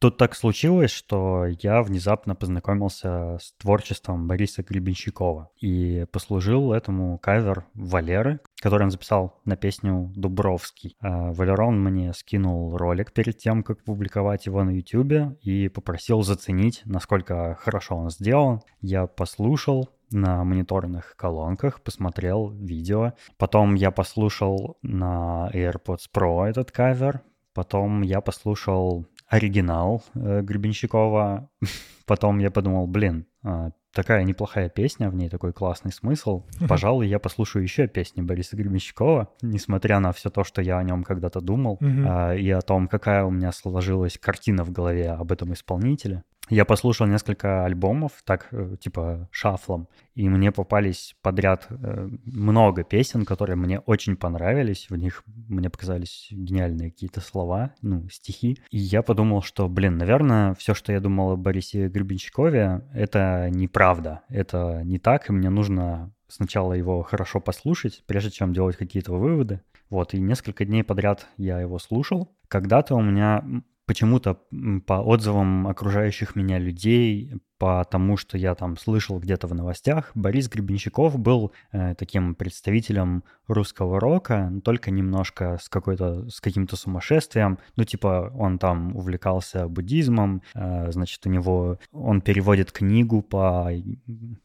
Тут так случилось, что я внезапно познакомился с творчеством Бориса Гребенщикова. И послужил этому кавер Валеры, который он записал на песню «Дубровский». А Валерон мне скинул ролик перед тем, как публиковать его на YouTube, и попросил заценить, насколько хорошо он сделан. Я послушал, на мониторных колонках, посмотрел видео. Потом я послушал на AirPods Pro этот кавер. Потом я послушал оригинал э, Гребенщикова. Потом я подумал, блин, э, такая неплохая песня, в ней такой классный смысл. Пожалуй, я послушаю еще песни Бориса Гребенщикова, несмотря на все то, что я о нем когда-то думал, э, и о том, какая у меня сложилась картина в голове об этом исполнителе. Я послушал несколько альбомов, так, э, типа, шафлом, и мне попались подряд э, много песен, которые мне очень понравились, в них мне показались гениальные какие-то слова, ну, стихи, и я подумал, что, блин, наверное, все, что я думал о Борисе Гребенщикове, это неправда, это не так, и мне нужно сначала его хорошо послушать, прежде чем делать какие-то выводы. Вот, и несколько дней подряд я его слушал. Когда-то у меня почему-то по отзывам окружающих меня людей, по тому, что я там слышал где-то в новостях, Борис Гребенщиков был э, таким представителем русского рока, только немножко с какой-то с каким-то сумасшествием. Ну, типа, он там увлекался буддизмом, э, значит, у него он переводит книгу по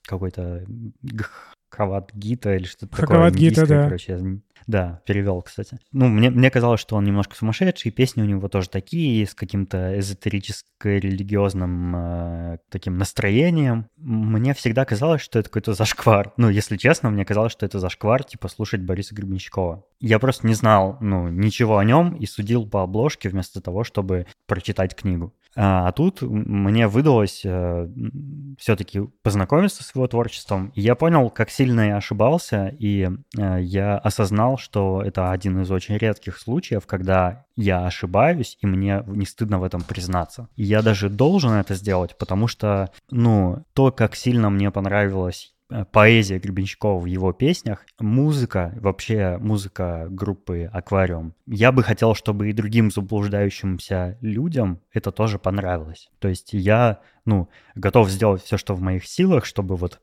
какой-то Хават-гита или что-то такое. Хават-гита, да. Короче, да, перевел, кстати. Ну, мне, мне казалось, что он немножко сумасшедший, песни у него тоже такие, с каким-то эзотерическо-религиозным э, таким настроением. Мне всегда казалось, что это какой-то зашквар. Ну, если честно, мне казалось, что это зашквар, типа, слушать Бориса Гребенщикова. Я просто не знал, ну, ничего о нем и судил по обложке вместо того, чтобы прочитать книгу. А, а тут мне выдалось э, все-таки познакомиться с его творчеством, и я понял, как сильно я ошибался, и э, я осознал, что это один из очень редких случаев, когда я ошибаюсь, и мне не стыдно в этом признаться. И я даже должен это сделать, потому что, ну, то, как сильно мне понравилось поэзия Гребенщикова в его песнях, музыка, вообще музыка группы «Аквариум». Я бы хотел, чтобы и другим заблуждающимся людям это тоже понравилось. То есть я, ну, готов сделать все, что в моих силах, чтобы вот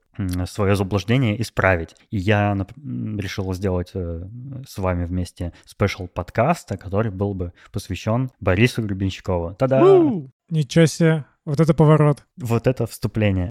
свое заблуждение исправить. И я решил сделать э, с вами вместе спешл подкаста, который был бы посвящен Борису Гребенщикову. Та-да! Ничего себе! Вот это поворот. Вот это вступление.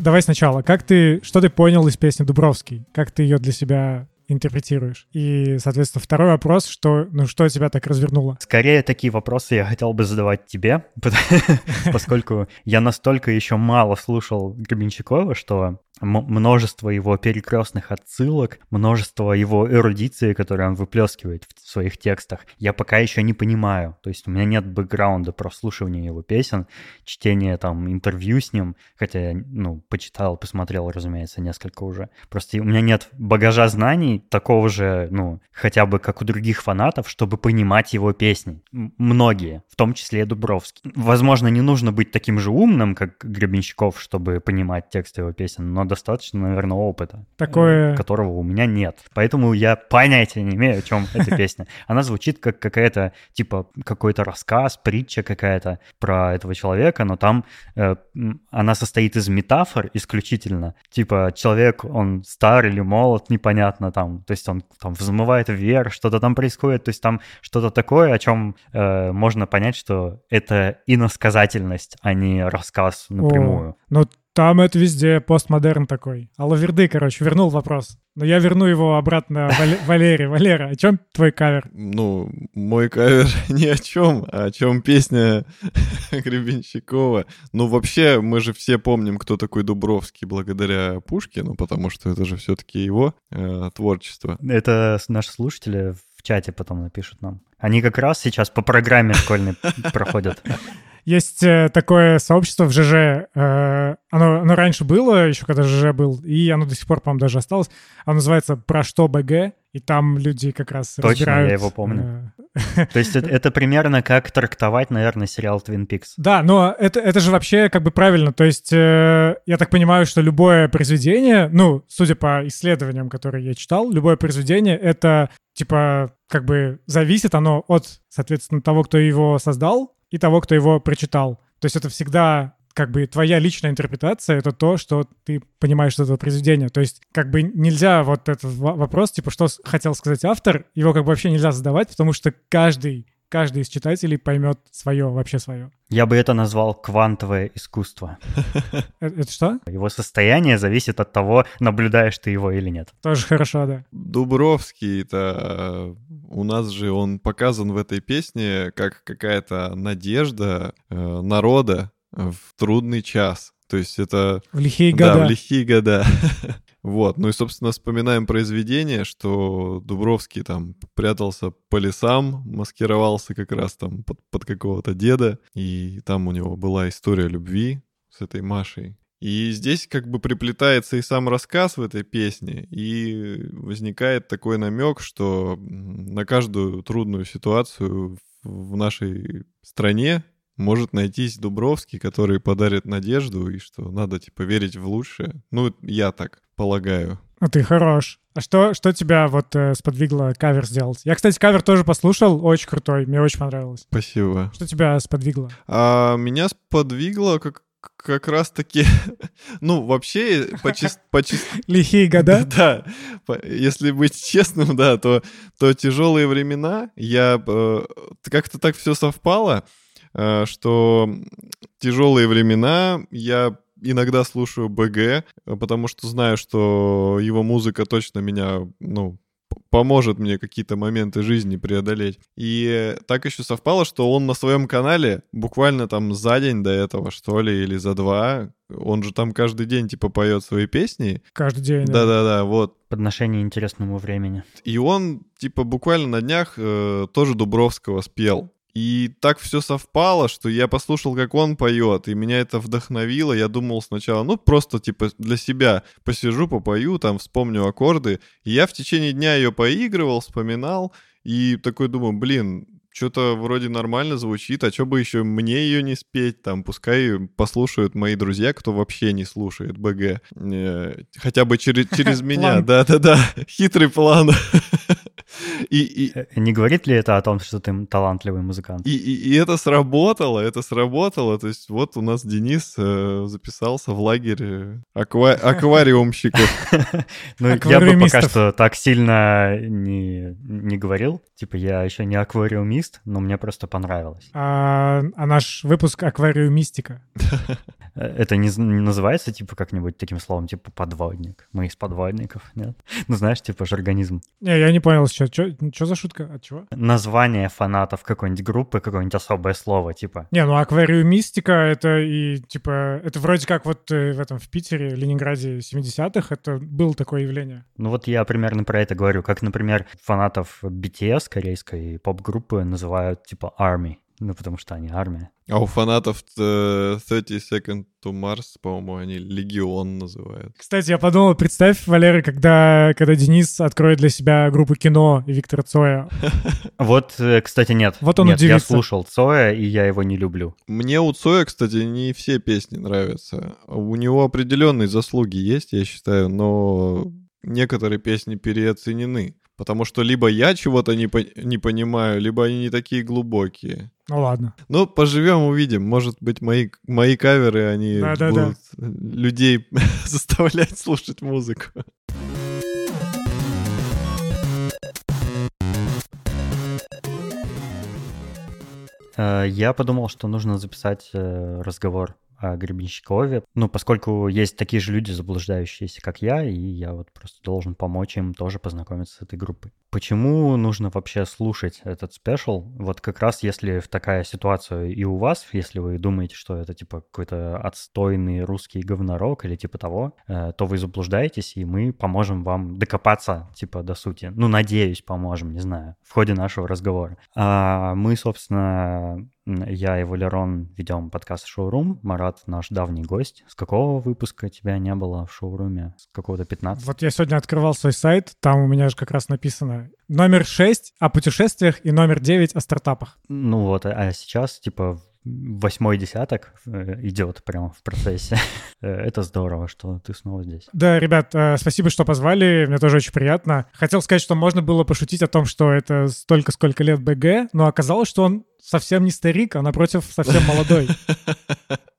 Давай сначала. Как ты, что ты понял из песни Дубровский? Как ты ее для себя интерпретируешь? И, соответственно, второй вопрос, что, ну, что тебя так развернуло? Скорее, такие вопросы я хотел бы задавать тебе, поскольку я настолько еще мало слушал Гребенщикова, что множество его перекрестных отсылок, множество его эрудиции, которые он выплескивает в своих текстах, я пока еще не понимаю. То есть у меня нет бэкграунда прослушивания его песен, чтения там интервью с ним, хотя я, ну, почитал, посмотрел, разумеется, несколько уже. Просто у меня нет багажа знаний такого же, ну, хотя бы как у других фанатов, чтобы понимать его песни. Многие, в том числе и Дубровский. Возможно, не нужно быть таким же умным, как Гребенщиков, чтобы понимать тексты его песен, но достаточно, наверное, опыта, Такое... Э, которого у меня нет. Поэтому я понятия не имею, о чем эта песня. Она звучит как какая-то, типа, какой-то рассказ, притча какая-то про этого человека, но там э, она состоит из метафор исключительно. Типа, человек, он стар или молод, непонятно там. То есть он там взмывает вверх, что-то там происходит. То есть там что-то такое, о чем э, можно понять, что это иносказательность, а не рассказ напрямую. О, ну, там это везде постмодерн такой. А Лаверды, короче, вернул вопрос. Но я верну его обратно Валере. Валера, о чем твой кавер? Ну, мой кавер ни о чем, а о чем песня Гребенщикова. Ну, вообще, мы же все помним, кто такой Дубровский благодаря Пушкину, потому что это же все-таки его э, творчество. Это наши слушатели в чате потом напишут нам. Они как раз сейчас по программе школьной проходят. Есть э, такое сообщество в ЖЖ, э, оно, оно раньше было, еще когда ЖЖ был, и оно до сих пор, по-моему, даже осталось. Оно называется «Про что БГ», и там люди как раз Точно, разбирают... я его помню. То есть это, это примерно как трактовать, наверное, сериал Twin Peaks. Да, но это, это же вообще как бы правильно. То есть э, я так понимаю, что любое произведение, ну, судя по исследованиям, которые я читал, любое произведение — это типа как бы зависит оно от, соответственно, того, кто его создал, и того, кто его прочитал. То есть это всегда как бы твоя личная интерпретация — это то, что ты понимаешь из этого произведения. То есть как бы нельзя вот этот вопрос, типа, что хотел сказать автор, его как бы вообще нельзя задавать, потому что каждый каждый из читателей поймет свое, вообще свое. Я бы это назвал квантовое искусство. Э, это что? Его состояние зависит от того, наблюдаешь ты его или нет. Тоже хорошо, да. Дубровский, это у нас же он показан в этой песне как какая-то надежда э, народа в трудный час. То есть это... В лихие года. Да, в лихие года. вот. Ну и, собственно, вспоминаем произведение, что Дубровский там прятался по лесам, маскировался как раз там под, под какого-то деда, и там у него была история любви с этой Машей. И здесь как бы приплетается и сам рассказ в этой песне, и возникает такой намек, что на каждую трудную ситуацию в нашей стране может найтись Дубровский, который подарит надежду, и что надо, типа, верить в лучшее. Ну, я так полагаю. А ты хорош. А что, что тебя вот э, сподвигло кавер сделать? Я, кстати, кавер тоже послушал, очень крутой, мне очень понравилось. Спасибо. Что тебя сподвигло? А, меня сподвигло как как раз-таки, ну, вообще, по чист... По чист... Лихие года? Да, если быть честным, да, то, то тяжелые времена, я... Э, как-то так все совпало, что тяжелые времена я иногда слушаю БГ, э, потому что знаю, что его музыка точно меня, ну, поможет мне какие-то моменты жизни преодолеть. И так еще совпало, что он на своем канале буквально там за день до этого, что ли, или за два, он же там каждый день типа поет свои песни. Каждый день. Да-да-да, вот. Подношение интересному времени. И он типа буквально на днях э, тоже Дубровского спел. И так все совпало, что я послушал, как он поет, и меня это вдохновило. Я думал сначала, ну, просто, типа, для себя посижу, попою, там, вспомню аккорды. И я в течение дня ее поигрывал, вспоминал, и такой думаю, блин, что-то вроде нормально звучит, а что бы еще мне ее не спеть, там, пускай послушают мои друзья, кто вообще не слушает БГ, э, хотя бы через, через меня, да-да-да, хитрый план. И, и... Э, не говорит ли это о том, что ты талантливый музыкант? И, и, и это сработало, это сработало. То есть вот у нас Денис э, записался в лагерь аква... аквариумщиков. Ну, я бы пока что так сильно не, не говорил. Типа я еще не аквариумист, но мне просто понравилось. А, а наш выпуск аквариумистика. Э, это не, не называется, типа, как-нибудь таким словом, типа, подводник? Мы из подводников, нет? Ну, знаешь, типа, жаргонизм. Не, я не понял, что, что, что за шутка? От чего? Название фанатов какой-нибудь группы, какое-нибудь особое слово, типа. Не, ну, аквариумистика — это и, типа, это вроде как вот э, в этом, в Питере, Ленинграде 70-х, это было такое явление. Ну, вот я примерно про это говорю. Как, например, фанатов BTS, корейской поп-группы, называют, типа, Army. Ну, потому что они армия. А у фанатов 30 э, Second to Mars, по-моему, они Легион называют. Кстати, я подумал, представь, Валера, когда, когда Денис откроет для себя группу кино и Виктора Цоя. Вот, э, кстати, нет. Вот он нет, удивится. я слушал Цоя, и я его не люблю. Мне у Цоя, кстати, не все песни нравятся. У него определенные заслуги есть, я считаю, но некоторые песни переоценены. Потому что либо я чего-то не, по- не понимаю, либо они не такие глубокие. Ну ладно. Ну, поживем, увидим. Может быть, мои, мои каверы, они да, да, будут да. людей заставлять слушать музыку. Э, я подумал, что нужно записать э, разговор о Гребенщикове. Ну, поскольку есть такие же люди, заблуждающиеся, как я, и я вот просто должен помочь им тоже познакомиться с этой группой. Почему нужно вообще слушать этот спешл? Вот как раз если в такая ситуация и у вас, если вы думаете, что это типа какой-то отстойный русский говнорок или типа того, э, то вы заблуждаетесь, и мы поможем вам докопаться типа до сути. Ну, надеюсь, поможем, не знаю, в ходе нашего разговора. А мы, собственно, Я и Валерон ведем подкаст «Шоурум». Марат наш давний гость. С какого выпуска тебя не было в шоуруме? С какого-то 15? Вот я сегодня открывал свой сайт, там у меня же как раз написано номер 6 о путешествиях и номер 9 о стартапах. Ну вот, а сейчас, типа, восьмой десяток э, идет прямо в процессе. Э, это здорово, что ты снова здесь. Да, ребят, э, спасибо, что позвали. Мне тоже очень приятно. Хотел сказать, что можно было пошутить о том, что это столько, сколько лет БГ, но оказалось, что он совсем не старик, а напротив совсем молодой.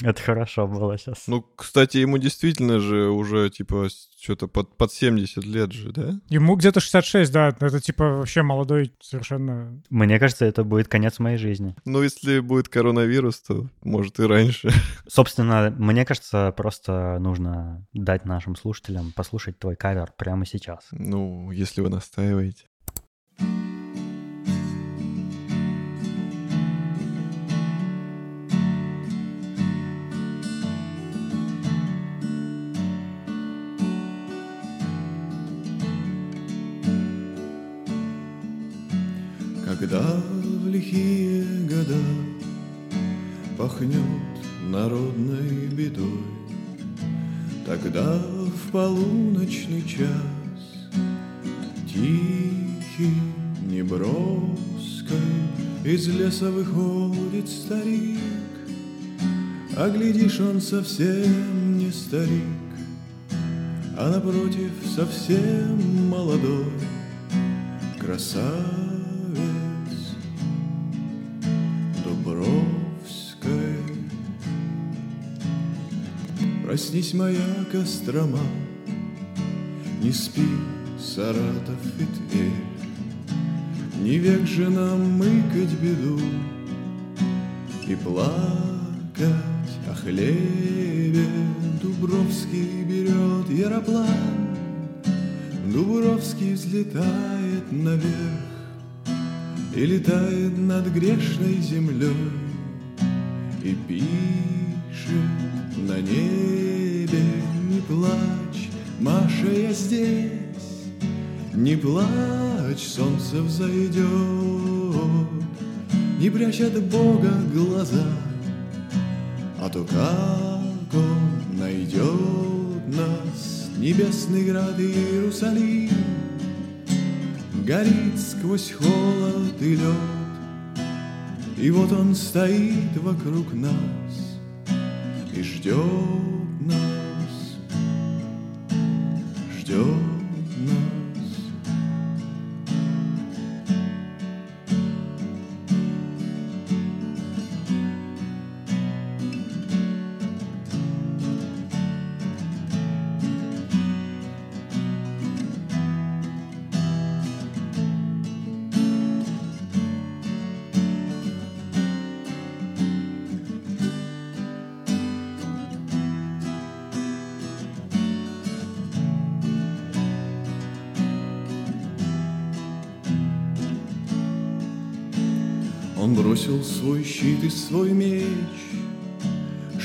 Это хорошо было сейчас. Ну, кстати, ему действительно же уже, типа, что-то под, под 70 лет же, да? Ему где-то 66, да. Это, типа, вообще молодой совершенно... Мне кажется, это будет конец моей жизни. Ну, если будет коронавирус, то, может, и раньше. Собственно, мне кажется, просто нужно дать нашим слушателям послушать твой кавер прямо сейчас. Ну, если вы настаиваете. Когда бедой, Тогда в полуночный час Тихий, неброской Из леса выходит старик, А глядишь, он совсем не старик, А напротив совсем молодой. Красавец Проснись, моя Кострома, Не спи, Саратов и Тверь, Не век же нам мыкать беду И плакать о хлебе. Дубровский берет яроплан, Дубровский взлетает наверх И летает над грешной землей И пишет на небе не плачь, Маша, я здесь, не плачь, солнце взойдет, Не прячь от Бога глаза, А то как Он найдет нас, Небесный град Иерусалим, Горит сквозь холод и лед, И вот Он стоит вокруг нас, и ждет нас, ждет.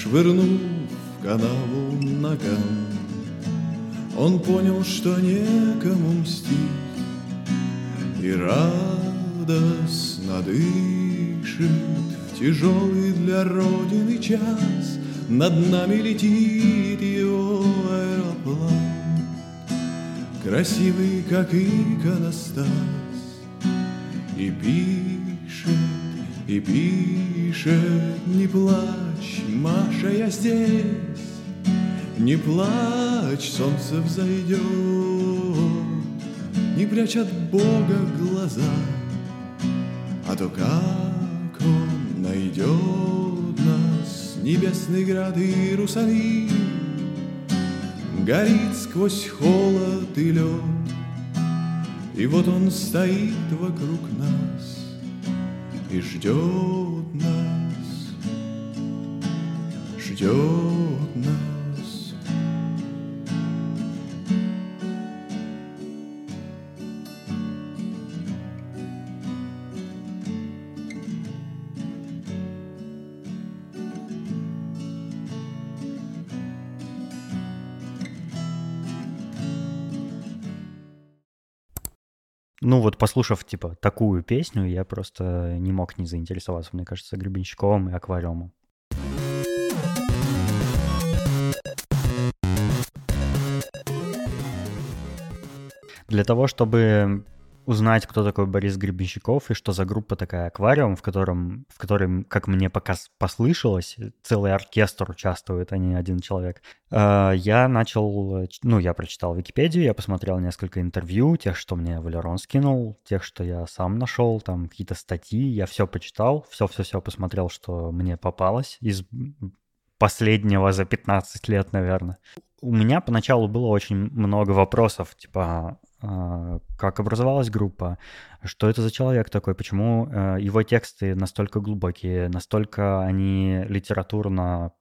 Швырнув в канаву ногам. Он понял, что некому мстить, И радостно дышит В тяжелый для Родины час. Над нами летит его аэроплан, Красивый, как иконостас, И пишет и пишет, не плачь, Маша, я здесь, Не плачь, солнце взойдет, Не прячь от Бога глаза, А то как Он найдет нас, Небесный град Иерусалим, Горит сквозь холод и лед, И вот Он стоит вокруг нас, и ждет нас, ждет нас. Ну вот, послушав, типа, такую песню, я просто не мог не заинтересоваться, мне кажется, Гребенщиковым и Аквариумом. Для того, чтобы узнать, кто такой Борис Гребенщиков и что за группа такая «Аквариум», в, котором, в которой, как мне пока послышалось, целый оркестр участвует, а не один человек. А, я начал, ну, я прочитал Википедию, я посмотрел несколько интервью, тех, что мне Валерон скинул, тех, что я сам нашел, там какие-то статьи, я все почитал, все-все-все посмотрел, что мне попалось из последнего за 15 лет, наверное. У меня поначалу было очень много вопросов, типа, как образовалась группа, что это за человек такой, почему э, его тексты настолько глубокие, настолько они литературно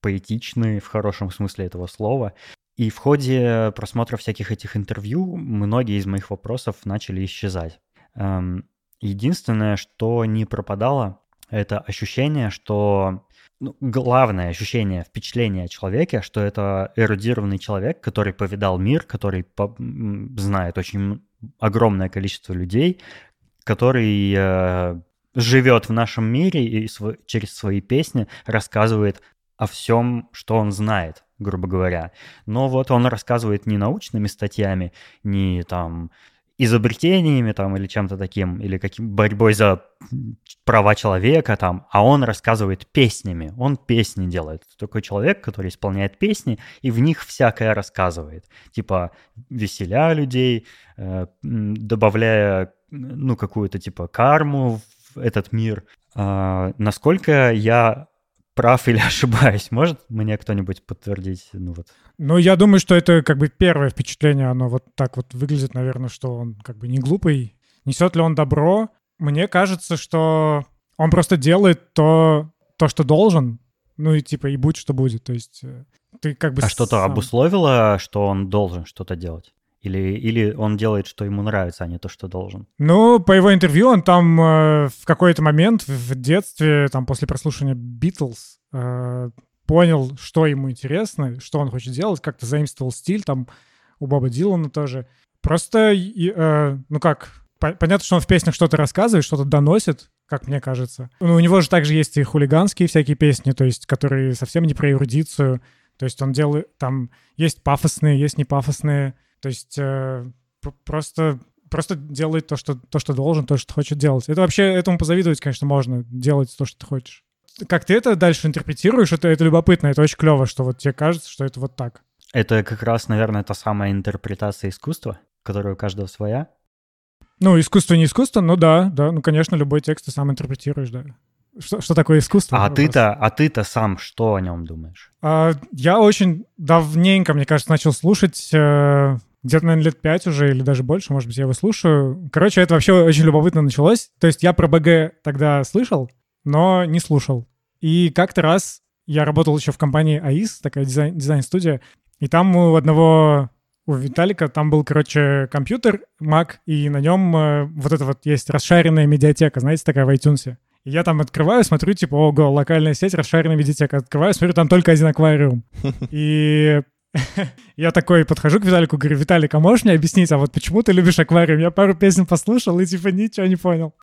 поэтичны в хорошем смысле этого слова. И в ходе просмотра всяких этих интервью многие из моих вопросов начали исчезать. Эм, единственное, что не пропадало, это ощущение, что ну, главное ощущение, впечатление о человеке, что это эрудированный человек, который повидал мир, который по- знает очень огромное количество людей, который э, живет в нашем мире и св- через свои песни рассказывает о всем, что он знает, грубо говоря. Но вот он рассказывает не научными статьями, не там изобретениями там или чем-то таким, или каким борьбой за права человека там, а он рассказывает песнями, он песни делает. Такой человек, который исполняет песни и в них всякое рассказывает. Типа веселя людей, э, добавляя ну какую-то типа карму в этот мир. Э, насколько я прав или ошибаюсь? Может мне кто-нибудь подтвердить? Ну, вот. ну, я думаю, что это как бы первое впечатление, оно вот так вот выглядит, наверное, что он как бы не глупый. Несет ли он добро? Мне кажется, что он просто делает то, то что должен, ну и типа и будь что будет. То есть э, ты как бы... А что-то обусловило, что он должен что-то делать? Или, или он делает, что ему нравится, а не то, что должен? Ну, по его интервью он там э, в какой-то момент в детстве, там после прослушивания Битлз, э, понял, что ему интересно, что он хочет делать, как-то заимствовал стиль, там у Боба Дилана тоже. Просто, э, ну как, по- понятно, что он в песнях что-то рассказывает, что-то доносит, как мне кажется. Ну, у него же также есть и хулиганские всякие песни, то есть, которые совсем не про эрудицию. То есть он делает, там есть пафосные, есть не пафосные. То есть э, просто, просто делает то что, то, что должен, то, что хочет делать. Это вообще, этому позавидовать, конечно, можно, делать то, что ты хочешь. Как ты это дальше интерпретируешь, это, это любопытно, это очень клево, что вот тебе кажется, что это вот так. Это как раз, наверное, та самая интерпретация искусства, которая у каждого своя. Ну, искусство не искусство, ну да, да, ну, конечно, любой текст ты сам интерпретируешь, да. Что, что такое искусство? А ты-то, а ты-то сам что о нем думаешь? А, я очень давненько, мне кажется, начал слушать э, где-то, наверное, лет пять уже или даже больше, может быть, я его слушаю. Короче, это вообще очень любопытно началось. То есть я про БГ тогда слышал, но не слушал. И как-то раз я работал еще в компании АИС, такая дизайн, дизайн-студия, и там у одного, у Виталика, там был, короче, компьютер, Mac, и на нем э, вот это вот есть расшаренная медиатека, знаете, такая в iTunes. И я там открываю, смотрю, типа, ого, локальная сеть, расшаренная медиатека. Открываю, смотрю, там только один аквариум. И я такой подхожу к Виталику, говорю, Виталик, а можешь мне объяснить, а вот почему ты любишь аквариум? Я пару песен послушал и типа ничего не понял.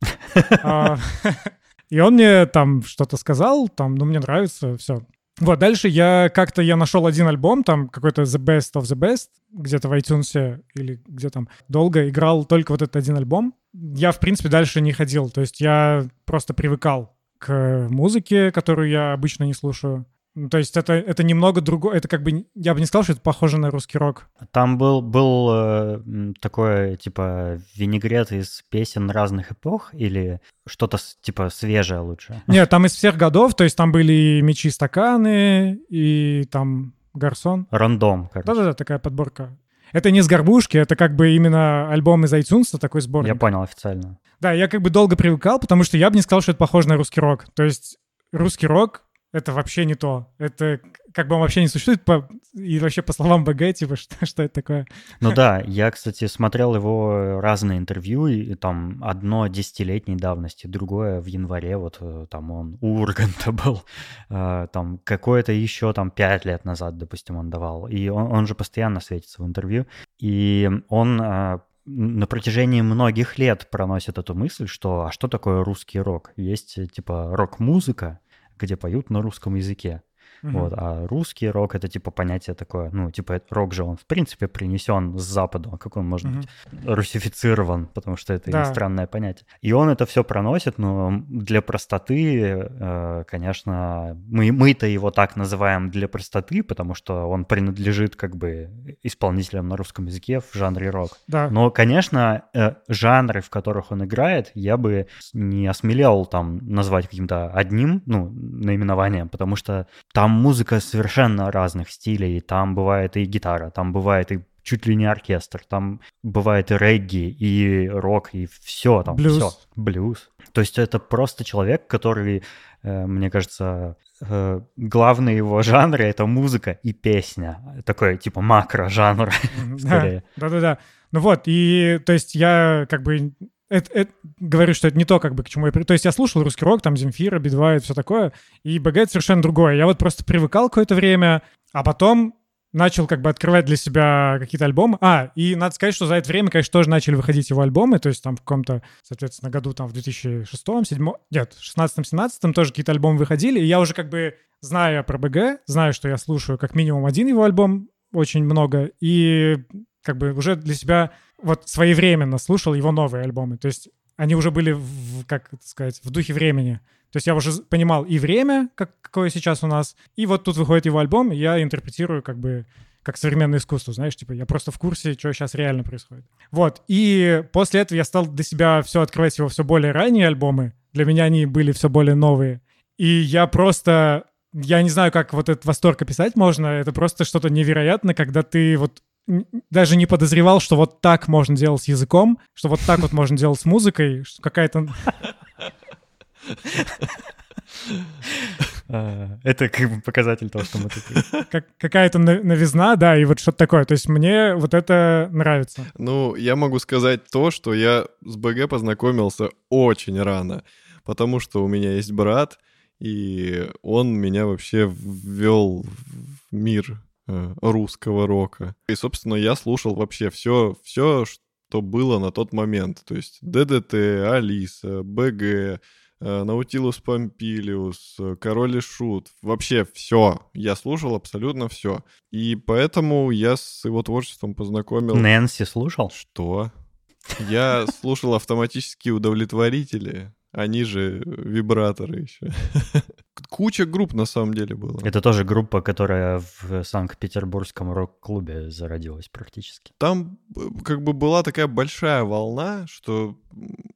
А, и он мне там что-то сказал, там, ну, мне нравится, все. Вот, дальше я как-то, я нашел один альбом, там какой-то The Best of the Best, где-то в iTunes или где там, долго играл только вот этот один альбом. Я, в принципе, дальше не ходил, то есть я просто привыкал к музыке, которую я обычно не слушаю. Ну, то есть это, это немного другое, это как бы, я бы не сказал, что это похоже на русский рок. Там был, был э, такое, типа, винегрет из песен разных эпох или что-то, типа, свежее лучше? Нет, там из всех годов, то есть там были и мечи, стаканы, и там гарсон. Рандом, короче. Да-да-да, такая подборка. Это не с горбушки, это как бы именно альбом из iTunes, такой сборник. Я понял официально. Да, я как бы долго привыкал, потому что я бы не сказал, что это похоже на русский рок. То есть русский рок это вообще не то. Это как бы он вообще не существует по, и вообще по словам БГ, типа, что, что это такое? Ну да, я, кстати, смотрел его разные интервью, и там одно десятилетней давности, другое в январе, вот э, там он у Урганта был, э, там какое-то еще там пять лет назад, допустим, он давал, и он, он же постоянно светится в интервью, и он э, на протяжении многих лет проносят эту мысль, что а что такое русский рок? Есть типа рок-музыка, где поют на русском языке. Mm-hmm. Вот, а русский рок это типа понятие такое, ну, типа рок же он в принципе принесен с Запада, как он может mm-hmm. быть русифицирован, потому что это да. иностранное понятие. И он это все проносит, но для простоты, э, конечно, мы, мы-то его так называем для простоты, потому что он принадлежит как бы исполнителям на русском языке в жанре рок. Да. Но, конечно, э, жанры, в которых он играет, я бы не осмелел там назвать каким-то одним, ну, наименованием, потому что там там музыка совершенно разных стилей. Там бывает и гитара, там бывает и чуть ли не оркестр, там бывает и регги, и рок, и все там, блюз. все. Блюз. То есть это просто человек, который, э, мне кажется, э, главный его жанр — это музыка и песня. Такой типа макро-жанр, скорее. Да-да-да. Ну вот, и то есть я как бы это, это, говорю, что это не то, как бы, к чему я... То есть я слушал русский рок, там Земфира, Би-2 и все такое, и БГ — это совершенно другое. Я вот просто привыкал какое-то время, а потом начал как бы открывать для себя какие-то альбомы. А, и надо сказать, что за это время, конечно, тоже начали выходить его альбомы, то есть там в каком-то, соответственно, году там в 2006 2007 нет, 16-17 тоже какие-то альбомы выходили, и я уже как бы, зная про БГ, знаю, что я слушаю как минимум один его альбом, очень много, и как бы уже для себя вот своевременно слушал его новые альбомы. То есть они уже были, в, как сказать, в духе времени. То есть я уже понимал и время, как, какое сейчас у нас, и вот тут выходит его альбом, и я интерпретирую как бы как современное искусство, знаешь, типа я просто в курсе, что сейчас реально происходит. Вот, и после этого я стал для себя все открывать его все более ранние альбомы, для меня они были все более новые, и я просто, я не знаю, как вот этот восторг описать можно, это просто что-то невероятное, когда ты вот даже не подозревал, что вот так можно делать с языком, что вот так вот можно делать с музыкой, что какая-то... А, это как бы показатель того, что мы такие. Как, какая-то новизна, да, и вот что-то такое. То есть мне вот это нравится. Ну, я могу сказать то, что я с БГ познакомился очень рано, потому что у меня есть брат, и он меня вообще ввел в мир русского рока. И, собственно, я слушал вообще все, все, что было на тот момент. То есть ДДТ, Алиса, БГ, Наутилус Помпилиус, Король и Шут. Вообще все. Я слушал абсолютно все. И поэтому я с его творчеством познакомил... Нэнси слушал? Что? Я слушал автоматические удовлетворители. Они же вибраторы еще. Куча групп на самом деле было. Это тоже группа, которая в Санкт-Петербургском рок-клубе зародилась практически. Там э, как бы была такая большая волна, что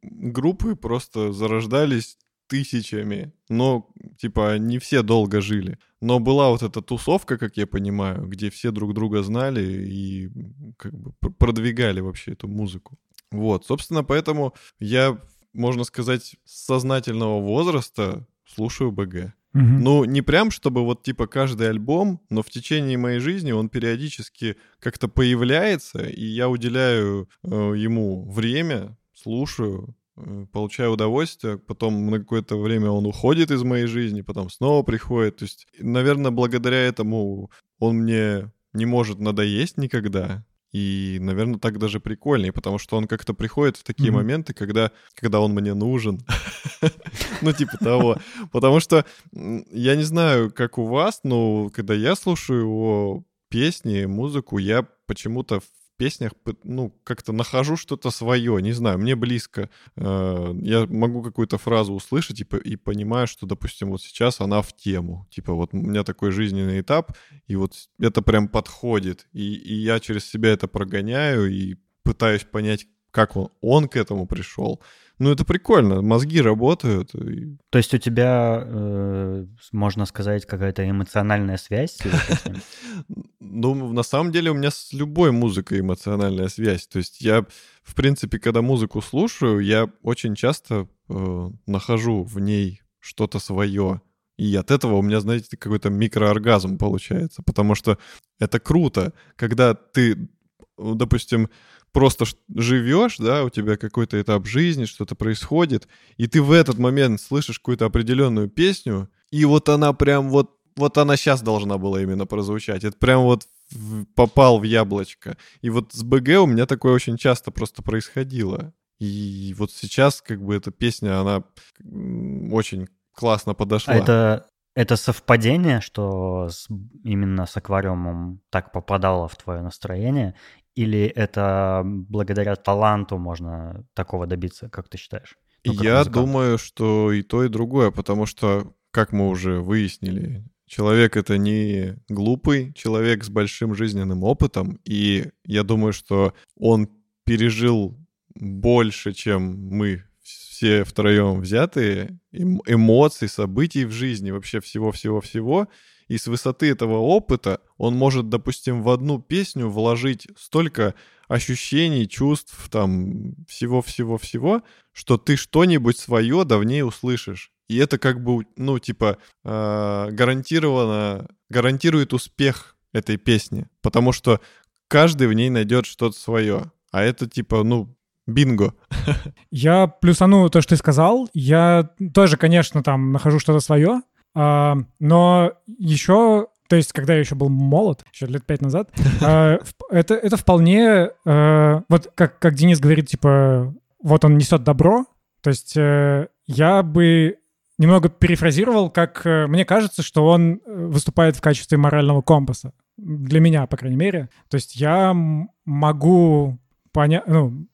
группы просто зарождались тысячами, но типа не все долго жили. Но была вот эта тусовка, как я понимаю, где все друг друга знали и как бы продвигали вообще эту музыку. Вот, собственно, поэтому я можно сказать, с сознательного возраста слушаю БГ. Ну, не прям, чтобы вот типа каждый альбом, но в течение моей жизни он периодически как-то появляется, и я уделяю э, ему время, слушаю, э, получаю удовольствие, потом на какое-то время он уходит из моей жизни, потом снова приходит. То есть, наверное, благодаря этому он мне не может надоесть никогда. И, наверное, так даже прикольнее, потому что он как-то приходит в такие mm-hmm. моменты, когда, когда он мне нужен. ну, типа того. Потому что я не знаю, как у вас, но когда я слушаю его песни, музыку, я почему-то песнях, ну, как-то нахожу что-то свое, не знаю, мне близко. Э, я могу какую-то фразу услышать и, и понимаю, что, допустим, вот сейчас она в тему. Типа вот у меня такой жизненный этап, и вот это прям подходит. И, и я через себя это прогоняю и пытаюсь понять, как он, он к этому пришел. Ну, это прикольно, мозги работают. То есть у тебя, э, можно сказать, какая-то эмоциональная связь Ну, на самом деле у меня с любой музыкой эмоциональная связь. То есть я, в принципе, когда музыку слушаю, я очень часто э, нахожу в ней что-то свое. И от этого у меня, знаете, какой-то микрооргазм получается, потому что это круто, когда ты, допустим, просто живешь, да, у тебя какой-то этап жизни, что-то происходит, и ты в этот момент слышишь какую-то определенную песню, и вот она прям вот вот она сейчас должна была именно прозвучать. Это прям вот попал в яблочко. И вот с БГ у меня такое очень часто просто происходило. И вот сейчас как бы эта песня, она очень классно подошла. А это, это совпадение, что с, именно с аквариумом так попадало в твое настроение? Или это благодаря таланту можно такого добиться, как ты считаешь? Ну, Я музыкант. думаю, что и то, и другое, потому что, как мы уже выяснили, человек это не глупый, человек с большим жизненным опытом, и я думаю, что он пережил больше, чем мы все втроем взятые, эмоций, событий в жизни, вообще всего-всего-всего. И с высоты этого опыта он может, допустим, в одну песню вложить столько ощущений, чувств, там, всего-всего-всего, что ты что-нибудь свое давнее услышишь. И это как бы, ну, типа, э, гарантированно, гарантирует успех этой песни, потому что каждый в ней найдет что-то свое. А это типа, ну, Бинго. Я плюсану то, что ты сказал. Я тоже, конечно, там нахожу что-то свое, но еще то есть, когда я еще был молод, еще лет пять назад, а, это, это вполне, а, вот как, как Денис говорит, типа, вот он несет добро, то есть э, я бы немного перефразировал, как э, мне кажется, что он э, выступает в качестве морального компаса. Для меня, по крайней мере. То есть я могу понять, ну,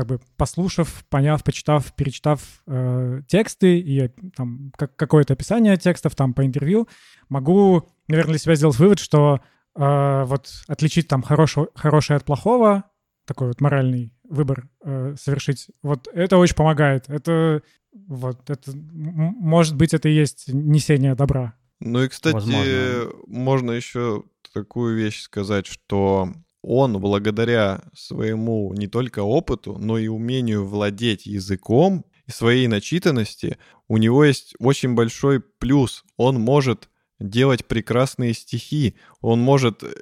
как бы послушав, поняв, почитав, перечитав э, тексты и там как, какое-то описание текстов там по интервью, могу, наверное, для себя сделать вывод, что э, вот отличить там хорошего, хорошее от плохого, такой вот моральный выбор э, совершить, вот это очень помогает. Это вот это может быть это и есть несение добра. Ну и кстати, Возможно. можно еще такую вещь сказать, что он благодаря своему не только опыту, но и умению владеть языком и своей начитанности, у него есть очень большой плюс. Он может делать прекрасные стихи, он может э,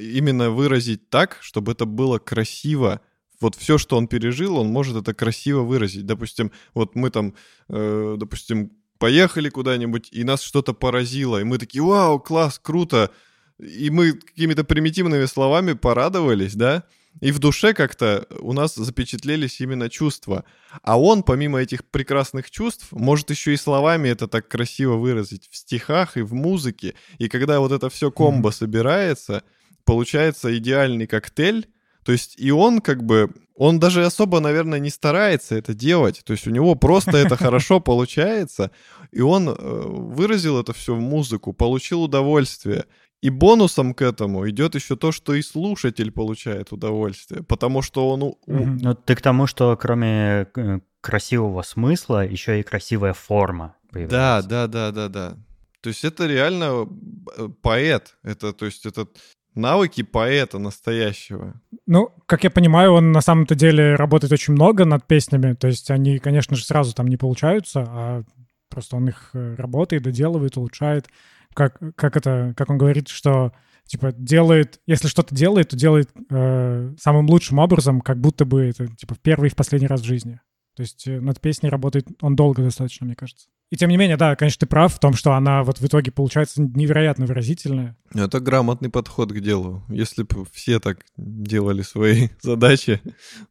именно выразить так, чтобы это было красиво. Вот все, что он пережил, он может это красиво выразить. Допустим, вот мы там, э, допустим, поехали куда-нибудь, и нас что-то поразило, и мы такие, вау, класс, круто, и мы какими-то примитивными словами порадовались, да, и в душе как-то у нас запечатлелись именно чувства. А он, помимо этих прекрасных чувств, может еще и словами это так красиво выразить в стихах и в музыке. И когда вот это все комбо собирается, получается идеальный коктейль. То есть и он как бы, он даже особо, наверное, не старается это делать. То есть у него просто это хорошо получается. И он э, выразил это все в музыку, получил удовольствие. И бонусом к этому идет еще то, что и слушатель получает удовольствие, потому что он... Mm-hmm. Ну, ты к тому, что кроме э, красивого смысла, еще и красивая форма появляется. Да, да, да, да, да. То есть это реально э, поэт. Это, то есть это навыки поэта настоящего. Ну, как я понимаю, он на самом-то деле работает очень много над песнями. То есть они, конечно же, сразу там не получаются, а просто он их э, работает, доделывает, улучшает как, как это, как он говорит, что типа делает, если что-то делает, то делает э, самым лучшим образом, как будто бы это типа в первый и в последний раз в жизни. То есть э, над песней работает он долго достаточно, мне кажется. И тем не менее, да, конечно, ты прав в том, что она вот в итоге получается невероятно выразительная. Это грамотный подход к делу. Если бы все так делали свои задачи,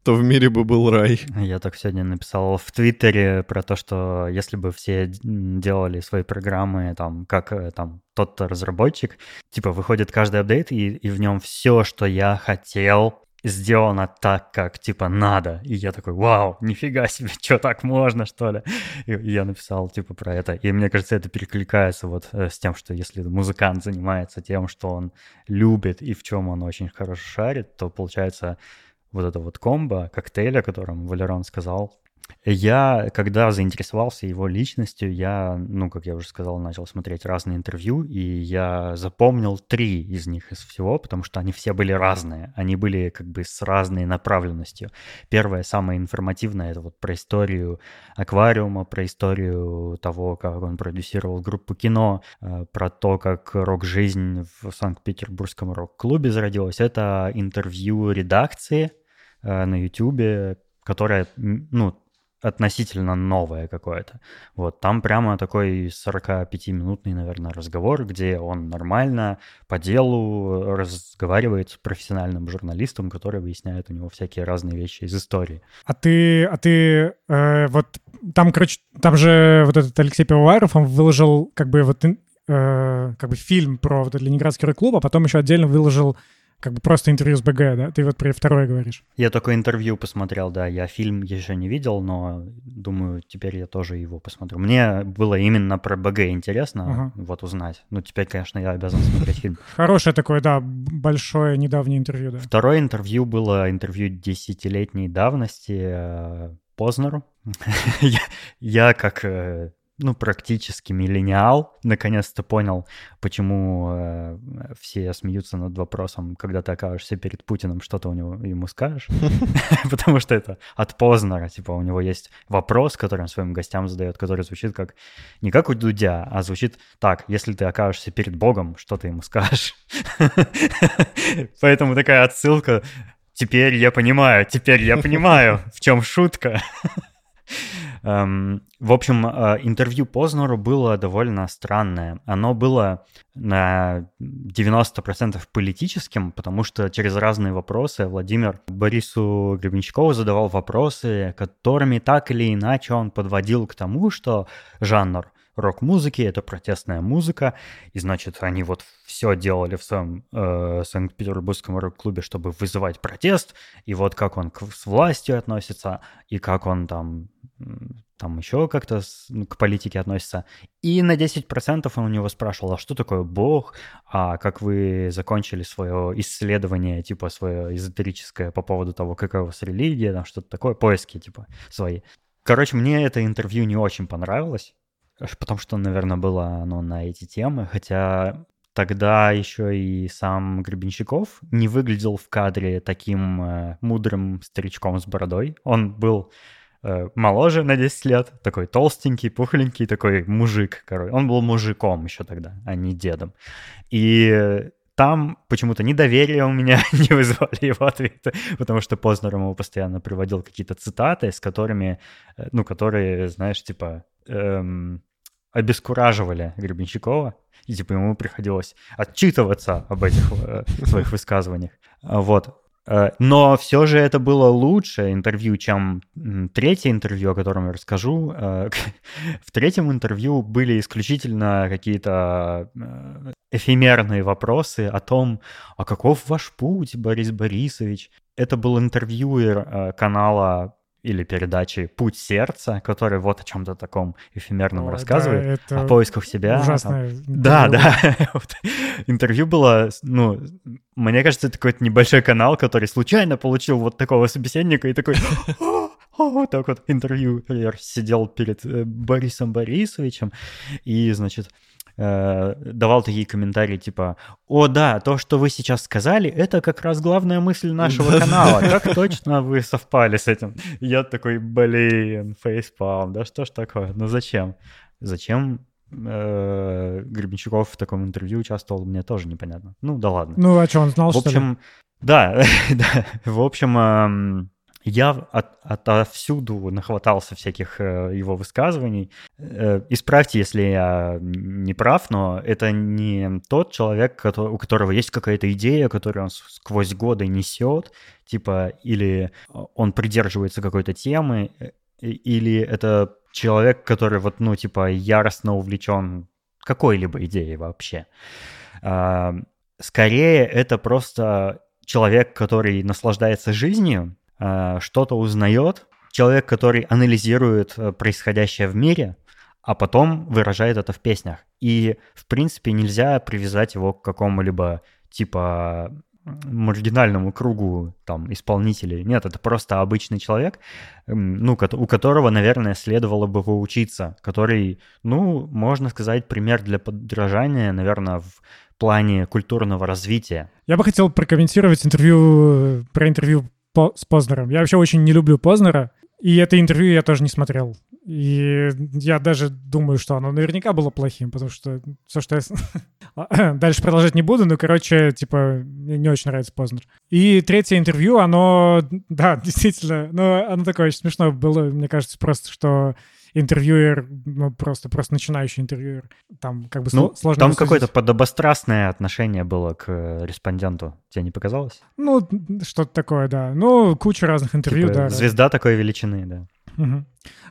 то в мире бы был рай. Я так сегодня написал в Твиттере про то, что если бы все делали свои программы, там, как э, там тот-то разработчик, типа выходит каждый апдейт, и, и в нем все, что я хотел, сделано так, как, типа, надо. И я такой, вау, нифига себе, что так можно, что ли? И я написал, типа, про это. И мне кажется, это перекликается вот э, с тем, что если музыкант занимается тем, что он любит и в чем он очень хорошо шарит, то получается вот это вот комбо, коктейль, о котором Валерон сказал, я, когда заинтересовался его личностью, я, ну, как я уже сказал, начал смотреть разные интервью, и я запомнил три из них из всего, потому что они все были разные. Они были как бы с разной направленностью. Первое, самое информативное, это вот про историю аквариума, про историю того, как он продюсировал группу кино, э, про то, как рок-жизнь в Санкт-Петербургском рок-клубе зародилась. Это интервью редакции э, на YouTube, которая, ну, относительно новое какое-то. Вот там прямо такой 45-минутный, наверное, разговор, где он нормально по делу разговаривает с профессиональным журналистом, который выясняет у него всякие разные вещи из истории. А ты, а ты э, вот там, короче, там же вот этот Алексей Пивоваров, он выложил как бы вот э, как бы фильм про вот этот Ленинградский рок-клуб, а потом еще отдельно выложил как бы просто интервью с БГ, да? Ты вот про второе говоришь. Я только интервью посмотрел, да. Я фильм еще не видел, но думаю, теперь я тоже его посмотрю. Мне было именно про БГ интересно ага. вот узнать. Ну, теперь, конечно, я обязан смотреть фильм. Хорошее такое, да, большое недавнее интервью, да. Второе интервью было интервью десятилетней давности э, Познеру. я, я как э, ну, практически миллениал, наконец-то понял, почему э, все смеются над вопросом, когда ты окажешься перед Путиным, что ты у него ему скажешь. Потому что это от Познера, типа, у него есть вопрос, который он своим гостям задает, который звучит как не как у Дудя, а звучит так, если ты окажешься перед Богом, что ты ему скажешь? Поэтому такая отсылка. Теперь я понимаю, теперь я понимаю, в чем шутка. Эм, в общем, э, интервью Познеру было довольно странное. Оно было на 90% политическим, потому что через разные вопросы Владимир Борису Гребенщикову задавал вопросы, которыми так или иначе он подводил к тому, что жанр рок-музыки, это протестная музыка, и значит, они вот все делали в своем э, Санкт-Петербургском рок-клубе, чтобы вызывать протест, и вот как он к, с властью относится, и как он там там еще как-то ну, к политике относится. И на 10% он у него спрашивал, а что такое Бог, а как вы закончили свое исследование, типа свое эзотерическое по поводу того, какая у вас религия, там что-то такое, поиски типа свои. Короче, мне это интервью не очень понравилось, потому что, наверное, было оно на эти темы, хотя тогда еще и сам Гребенщиков не выглядел в кадре таким э, мудрым старичком с бородой. Он был Э, моложе на 10 лет, такой толстенький, пухленький, такой мужик, короче. Он был мужиком еще тогда, а не дедом. И там почему-то недоверие у меня не вызывали его ответы, потому что Познер ему постоянно приводил какие-то цитаты, с которыми, э, ну, которые, знаешь, типа, эм, обескураживали Гребенщикова, и типа ему приходилось отчитываться об этих э, своих высказываниях. Вот. Э, но все же это было лучше интервью, чем третье интервью, о котором я расскажу. Э, в третьем интервью были исключительно какие-то э, эфемерные вопросы о том, а каков ваш путь, Борис Борисович. Это был интервьюер канала или передачи «Путь сердца», который вот о чем-то таком эфемерном О, рассказывает, да, о поисках себя. Ужасное. Да, да. Интервью было, ну, мне кажется, это какой-то небольшой канал, который случайно получил вот такого собеседника и такой... Вот так вот интервью сидел перед э, Борисом Борисовичем и, значит, э, давал такие комментарии типа «О, да, то, что вы сейчас сказали, это как раз главная мысль нашего канала. Как точно вы совпали с этим?» Я такой, блин, фейспалм, да что ж такое? Ну зачем? Зачем э, Гребенщиков в таком интервью участвовал, мне тоже непонятно. Ну да ладно. Ну а что, он знал, в общем, да, да, в общем, эм, я от, отовсюду нахватался всяких э, его высказываний. Э, исправьте, если я не прав, но это не тот человек, который, у которого есть какая-то идея, которую он сквозь годы несет, типа, или он придерживается какой-то темы, э, или это человек, который вот, ну, типа, яростно увлечен какой-либо идеей вообще. Э, скорее, это просто человек, который наслаждается жизнью, Э, что-то узнает, человек, который анализирует э, происходящее в мире, а потом выражает это в песнях. И, в принципе, нельзя привязать его к какому-либо типа маргинальному кругу там исполнителей. Нет, это просто обычный человек, ну, у которого, наверное, следовало бы поучиться, который, ну, можно сказать, пример для подражания, наверное, в плане культурного развития. Я бы хотел прокомментировать интервью, про интервью по, с Познером. Я вообще очень не люблю Познера, и это интервью я тоже не смотрел. И я даже думаю, что оно наверняка было плохим, потому что все, что я... Дальше продолжать не буду, но, короче, типа, мне не очень нравится Познер. И третье интервью, оно, да, действительно, но оно такое очень смешно было, мне кажется, просто, что интервьюер, ну, просто, просто начинающий интервьюер. Там как бы ну, сложно Там какое-то подобострастное отношение было к э, респонденту. Тебе не показалось? Ну, что-то такое, да. Ну, куча разных интервью, типа, да. Звезда да. такой величины, да. Угу.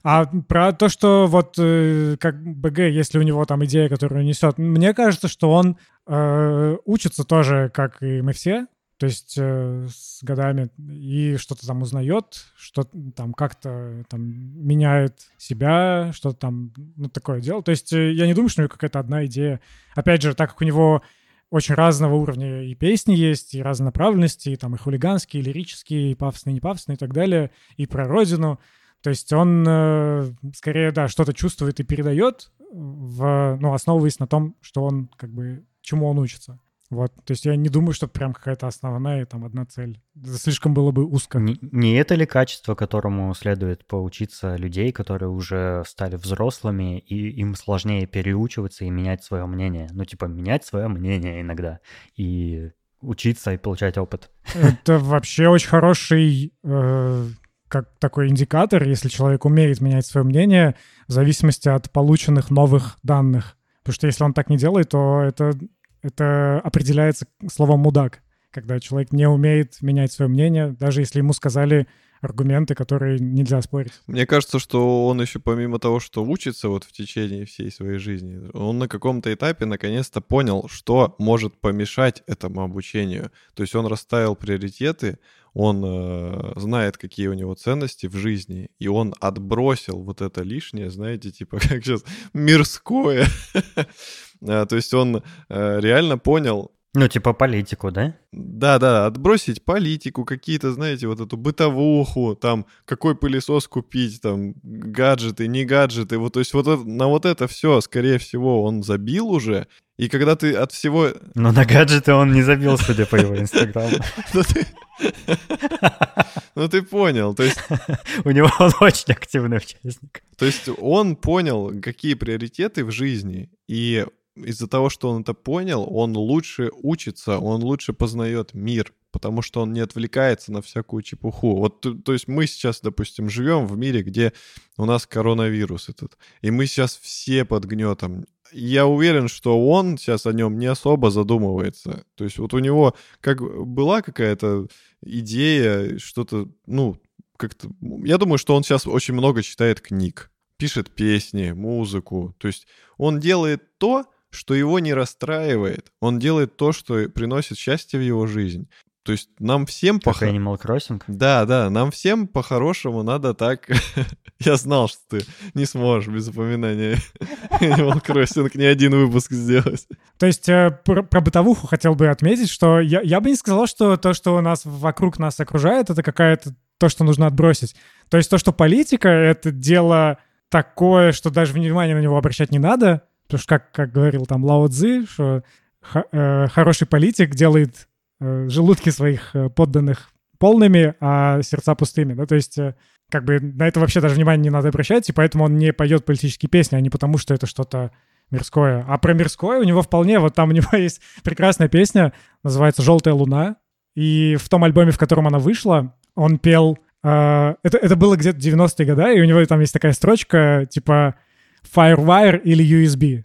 А про то, что вот э, как БГ, если у него там идея, которую несет, мне кажется, что он э, учится тоже, как и мы все, то есть э, с годами и что-то там узнает, что там как-то там меняет себя, что-то там, ну, такое дело. То есть э, я не думаю, что у него какая-то одна идея. Опять же, так как у него очень разного уровня и песни есть, и разной направленности, и там и хулиганские, и лирические, и пафосные, и не пафосные, и так далее, и про родину. То есть он э, скорее, да, что-то чувствует и передает, в, ну, основываясь на том, что он как бы чему он учится. Вот, то есть я не думаю, что прям какая-то основная там одна цель. Слишком было бы узко. Не, не это ли качество, которому следует поучиться людей, которые уже стали взрослыми, и им сложнее переучиваться и менять свое мнение? Ну, типа, менять свое мнение иногда. И учиться и получать опыт. Это вообще очень хороший э, как такой индикатор, если человек умеет менять свое мнение в зависимости от полученных новых данных. Потому что если он так не делает, то это это определяется словом «мудак», когда человек не умеет менять свое мнение, даже если ему сказали аргументы, которые нельзя спорить. Мне кажется, что он еще помимо того, что учится вот в течение всей своей жизни, он на каком-то этапе наконец-то понял, что может помешать этому обучению. То есть он расставил приоритеты, он э, знает, какие у него ценности в жизни, и он отбросил вот это лишнее, знаете, типа как сейчас мирское. А, то есть он э, реально понял, ну, типа политику, да? Да-да, отбросить политику, какие-то, знаете, вот эту бытовуху, там, какой пылесос купить, там, гаджеты, не гаджеты, вот, то есть вот это, на вот это все, скорее всего, он забил уже, и когда ты от всего... Но на гаджеты он не забил, судя по его инстаграму. Ну, ну ты понял, то есть... У него он очень активный участник. То есть он понял, какие приоритеты в жизни, и из-за того, что он это понял, он лучше учится, он лучше познает мир, потому что он не отвлекается на всякую чепуху. Вот, то, то есть мы сейчас, допустим, живем в мире, где у нас коронавирус этот, и мы сейчас все под гнетом. Я уверен, что он сейчас о нем не особо задумывается. То есть вот у него как была какая-то идея, что-то, ну, как-то... Я думаю, что он сейчас очень много читает книг, пишет песни, музыку. То есть он делает то, что его не расстраивает. Он делает то, что приносит счастье в его жизнь. То есть нам всем... Как по... Animal Crossing? Да, да, нам всем по-хорошему надо так... Я знал, что ты не сможешь без упоминания Animal Crossing ни один выпуск сделать. То есть э, про, про бытовуху хотел бы отметить, что я, я бы не сказал, что то, что у нас вокруг нас окружает, это какая-то то, что нужно отбросить. То есть то, что политика — это дело такое, что даже внимание на него обращать не надо, Потому что, как, как говорил там Лао Цзи, что х- э, хороший политик делает э, желудки своих э, подданных полными, а сердца пустыми. Да? То есть э, как бы на это вообще даже внимание не надо обращать, и поэтому он не поет политические песни, а не потому, что это что-то мирское. А про мирское у него вполне, вот там у него есть прекрасная песня, называется «Желтая луна», и в том альбоме, в котором она вышла, он пел... Э, это, это было где-то 90-е годы, и у него там есть такая строчка, типа FireWire или USB.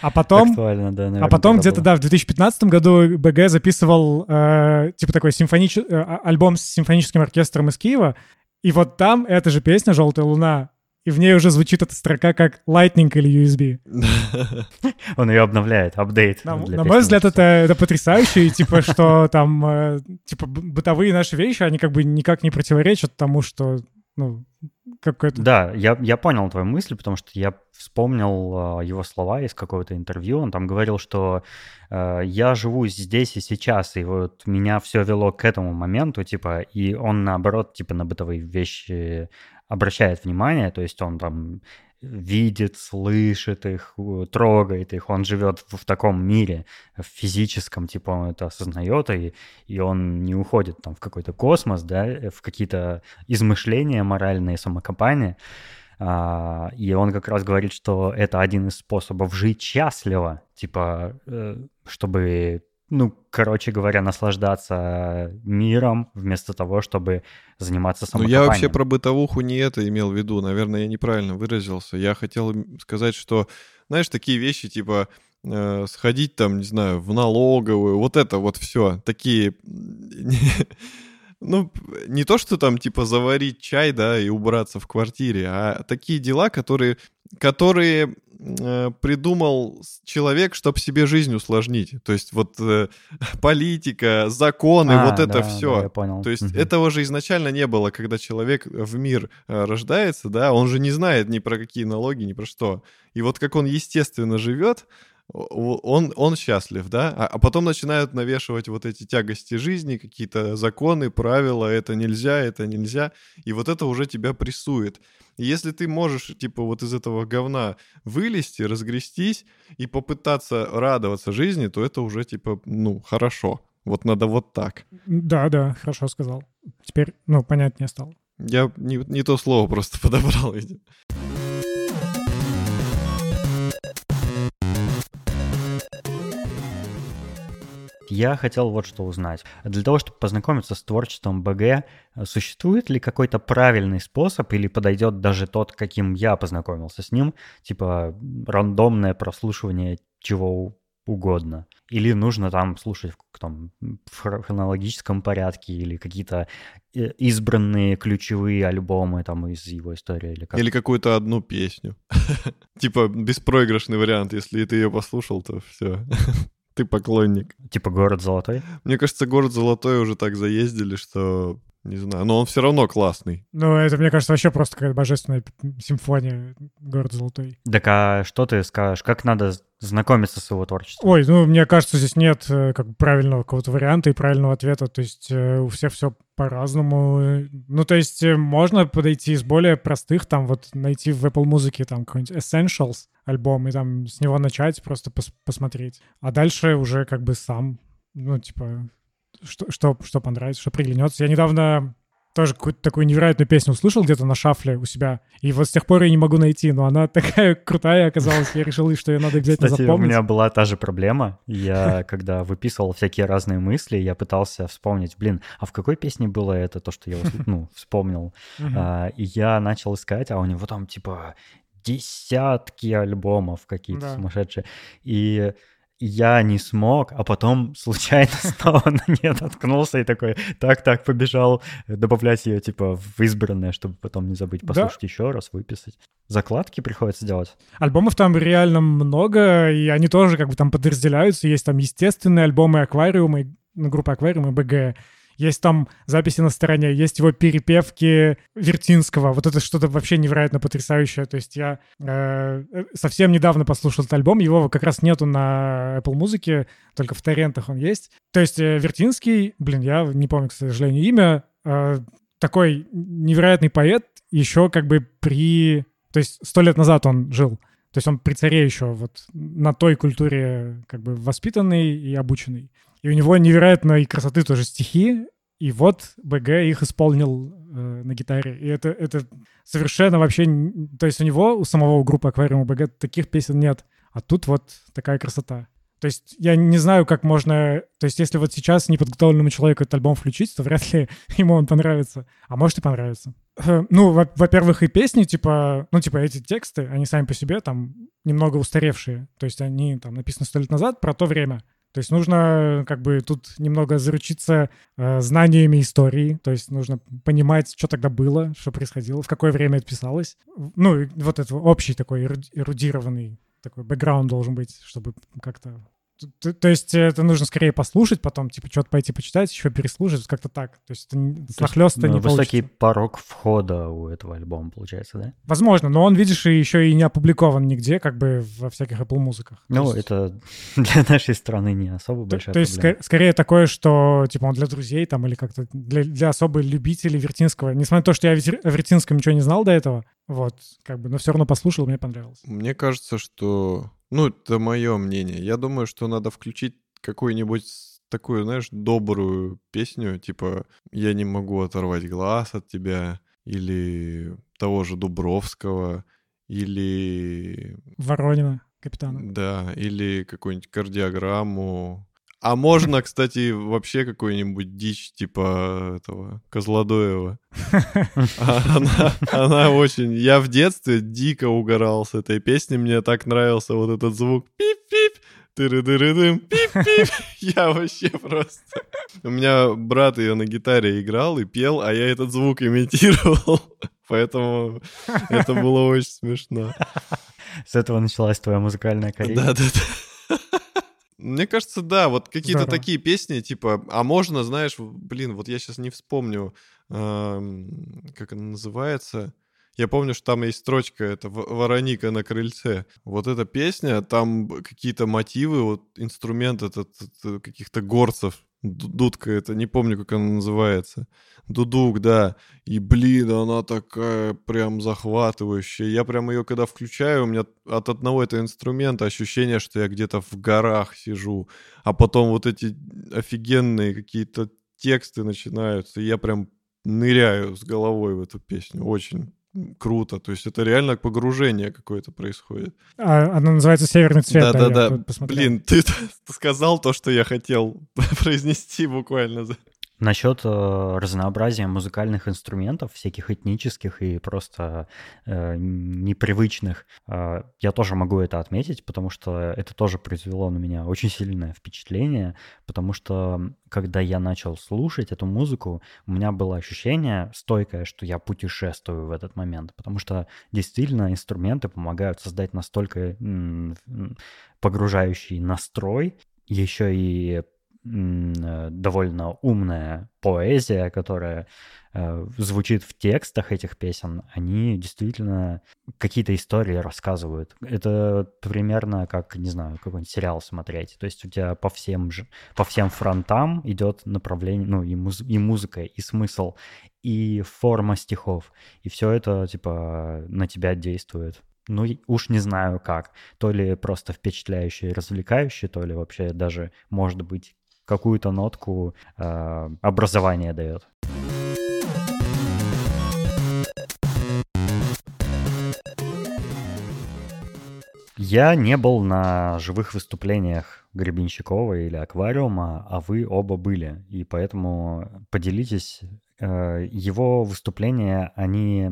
А потом, да, а потом где-то, да, в 2015 году БГ записывал э, типа такой симфонич... э, а, альбом с симфоническим оркестром из Киева, и вот там эта же песня «Желтая луна», и в ней уже звучит эта строка как Lightning или USB. Он ее обновляет, апдейт. На, на мой взгляд, это, это потрясающе, и типа, что там, э, типа, бытовые наши вещи, они как бы никак не противоречат тому, что, ну, какой-то... Да, я, я понял твою мысль, потому что я вспомнил э, его слова из какого-то интервью. Он там говорил, что э, я живу здесь и сейчас, и вот меня все вело к этому моменту, типа, и он наоборот, типа, на бытовые вещи обращает внимание, то есть он там видит, слышит их, трогает их, он живет в, в таком мире в физическом, типа он это осознает, и, и он не уходит там в какой-то космос, да, в какие-то измышления моральные, самокопания. А, и он как раз говорит, что это один из способов жить счастливо, типа, э, чтобы ну, короче говоря, наслаждаться миром вместо того, чтобы заниматься самокопанием. Ну, я вообще про бытовуху не это имел в виду. Наверное, я неправильно выразился. Я хотел сказать, что, знаешь, такие вещи, типа, э, сходить там, не знаю, в налоговую, вот это вот все, такие... Ну, не то, что там, типа, заварить чай, да, и убраться в квартире, а такие дела, которые, которые э, придумал человек, чтобы себе жизнь усложнить. То есть вот э, политика, законы, а, вот это да, все. Да, я понял. То есть угу. этого же изначально не было, когда человек в мир э, рождается, да, он же не знает ни про какие налоги, ни про что. И вот как он естественно живет, он, он счастлив, да, а, а потом начинают навешивать вот эти тягости жизни, какие-то законы, правила, это нельзя, это нельзя, и вот это уже тебя прессует. И если ты можешь, типа, вот из этого говна вылезти, разгрестись и попытаться радоваться жизни, то это уже, типа, ну, хорошо. Вот надо вот так. Да, да, хорошо сказал. Теперь, ну, понятнее стало. Я не, не то слово просто подобрал, видимо. Я хотел вот что узнать. Для того, чтобы познакомиться с творчеством БГ, существует ли какой-то правильный способ или подойдет даже тот, каким я познакомился с ним, типа рандомное прослушивание чего угодно? Или нужно там слушать там, в хронологическом порядке или какие-то э, избранные ключевые альбомы там из его истории? Или, как? или какую-то одну песню. Типа беспроигрышный вариант, если ты ее послушал, то все. Ты поклонник. Типа город золотой? Мне кажется, город золотой уже так заездили, что не знаю, но он все равно классный. Ну, это, мне кажется, вообще просто какая-то божественная симфония «Город золотой». Так а что ты скажешь? Как надо знакомиться с его творчеством? Ой, ну, мне кажется, здесь нет э, как бы правильного какого-то варианта и правильного ответа. То есть э, у всех все по-разному. Ну, то есть э, можно подойти из более простых, там вот найти в Apple Music там какой-нибудь Essentials альбом и там с него начать просто пос посмотреть. А дальше уже как бы сам, ну, типа, что, что, что понравится, что приглянется. Я недавно тоже какую-то такую невероятную песню услышал где-то на шафле у себя. И вот с тех пор я не могу найти, но она такая крутая оказалась. Я решил, что ее надо обязательно Кстати, запомнить. у меня была та же проблема. Я, когда выписывал всякие разные мысли, я пытался вспомнить, блин, а в какой песне было это, то, что я ну, вспомнил? А, и я начал искать, а у него там типа десятки альбомов какие-то сумасшедшие. И я не смог, а потом случайно снова на нее наткнулся и такой, так-так, побежал добавлять ее, типа, в избранное, чтобы потом не забыть послушать да. еще раз, выписать. Закладки приходится делать. Альбомов там реально много, и они тоже как бы там подразделяются. Есть там естественные альбомы аквариумы, ну, группа аквариумы БГ, есть там записи на стороне, есть его перепевки Вертинского. Вот это что-то вообще невероятно потрясающее. То есть я э, совсем недавно послушал этот альбом, его как раз нету на Apple Music, только в торрентах он есть. То есть э, Вертинский, блин, я не помню, к сожалению, имя, э, такой невероятный поэт, еще как бы при... То есть сто лет назад он жил. То есть он при царе еще вот на той культуре как бы воспитанный и обученный. И у него невероятной красоты тоже стихи, и вот БГ их исполнил э, на гитаре. И это, это совершенно вообще... То есть у него, у самого группы Аквариума БГ таких песен нет. А тут вот такая красота. То есть я не знаю, как можно... То есть если вот сейчас неподготовленному человеку этот альбом включить, то вряд ли ему он понравится. А может и понравится. Э, ну, во-первых, и песни, типа... Ну, типа эти тексты, они сами по себе там немного устаревшие. То есть они там написаны сто лет назад про то время. То есть нужно как бы тут немного заручиться э, знаниями истории, то есть нужно понимать, что тогда было, что происходило, в какое время это писалось. Ну, вот это общий такой эрудированный такой бэкграунд должен быть, чтобы как-то то, то есть это нужно скорее послушать, потом, типа, что-то пойти почитать, еще переслушать, как-то так. То есть это нахлёста ну, не Высокий получится. порог входа у этого альбома, получается, да? Возможно, но он, видишь, еще и не опубликован нигде, как бы во всяких Apple музыках. Ну, есть... это для нашей страны не особо большая То, то есть ск- скорее такое, что, типа, он для друзей там или как-то для, для особо любителей Вертинского. Несмотря на то, что я о Вертинском ничего не знал до этого, Вот, как бы, но все равно послушал, мне понравилось. Мне кажется, что... Ну, это мое мнение. Я думаю, что надо включить какую-нибудь такую, знаешь, добрую песню, типа «Я не могу оторвать глаз от тебя», или того же Дубровского, или... Воронина, капитана. Да, или какую-нибудь кардиограмму. А можно, кстати, вообще какую-нибудь дичь типа этого Козлодоева. Она, она очень... Я в детстве дико угорал с этой песней. Мне так нравился вот этот звук. Пип-пип тыры-дыры-дым, пип-пип. Я вообще просто... У меня брат ее на гитаре играл и пел, а я этот звук имитировал. Поэтому это было очень смешно. С этого началась твоя музыкальная карьера? Да-да-да. Мне кажется, да, вот какие-то такие песни, типа, а можно, знаешь, блин, вот я сейчас не вспомню, как она называется, я помню, что там есть строчка, это «Вороника на крыльце». Вот эта песня, там какие-то мотивы, вот инструмент этот, этот каких-то горцев, дудка, это не помню, как она называется. Дудук, да. И, блин, она такая прям захватывающая. Я прям ее, когда включаю, у меня от одного этого инструмента ощущение, что я где-то в горах сижу. А потом вот эти офигенные какие-то тексты начинаются, и я прям ныряю с головой в эту песню. Очень круто. То есть это реально погружение какое-то происходит. А, она называется «Северный цвет». Да-да-да. Блин, ты, ты сказал то, что я хотел произнести буквально. Насчет э, разнообразия музыкальных инструментов, всяких этнических и просто э, непривычных, э, я тоже могу это отметить, потому что это тоже произвело на меня очень сильное впечатление, потому что когда я начал слушать эту музыку, у меня было ощущение стойкое, что я путешествую в этот момент, потому что действительно инструменты помогают создать настолько погружающий настрой, еще и довольно умная поэзия, которая э, звучит в текстах этих песен, они действительно какие-то истории рассказывают. Это примерно как, не знаю, какой-нибудь сериал смотреть. То есть у тебя по всем, же, по всем фронтам идет направление, ну и, муз, и музыка, и смысл, и форма стихов. И все это, типа, на тебя действует ну, уж не знаю как. То ли просто впечатляющее и развлекающее, то ли вообще даже, может быть, какую-то нотку э, образования дает. Я не был на живых выступлениях Гребенщикова или Аквариума, а вы оба были. И поэтому поделитесь. Э, его выступления, они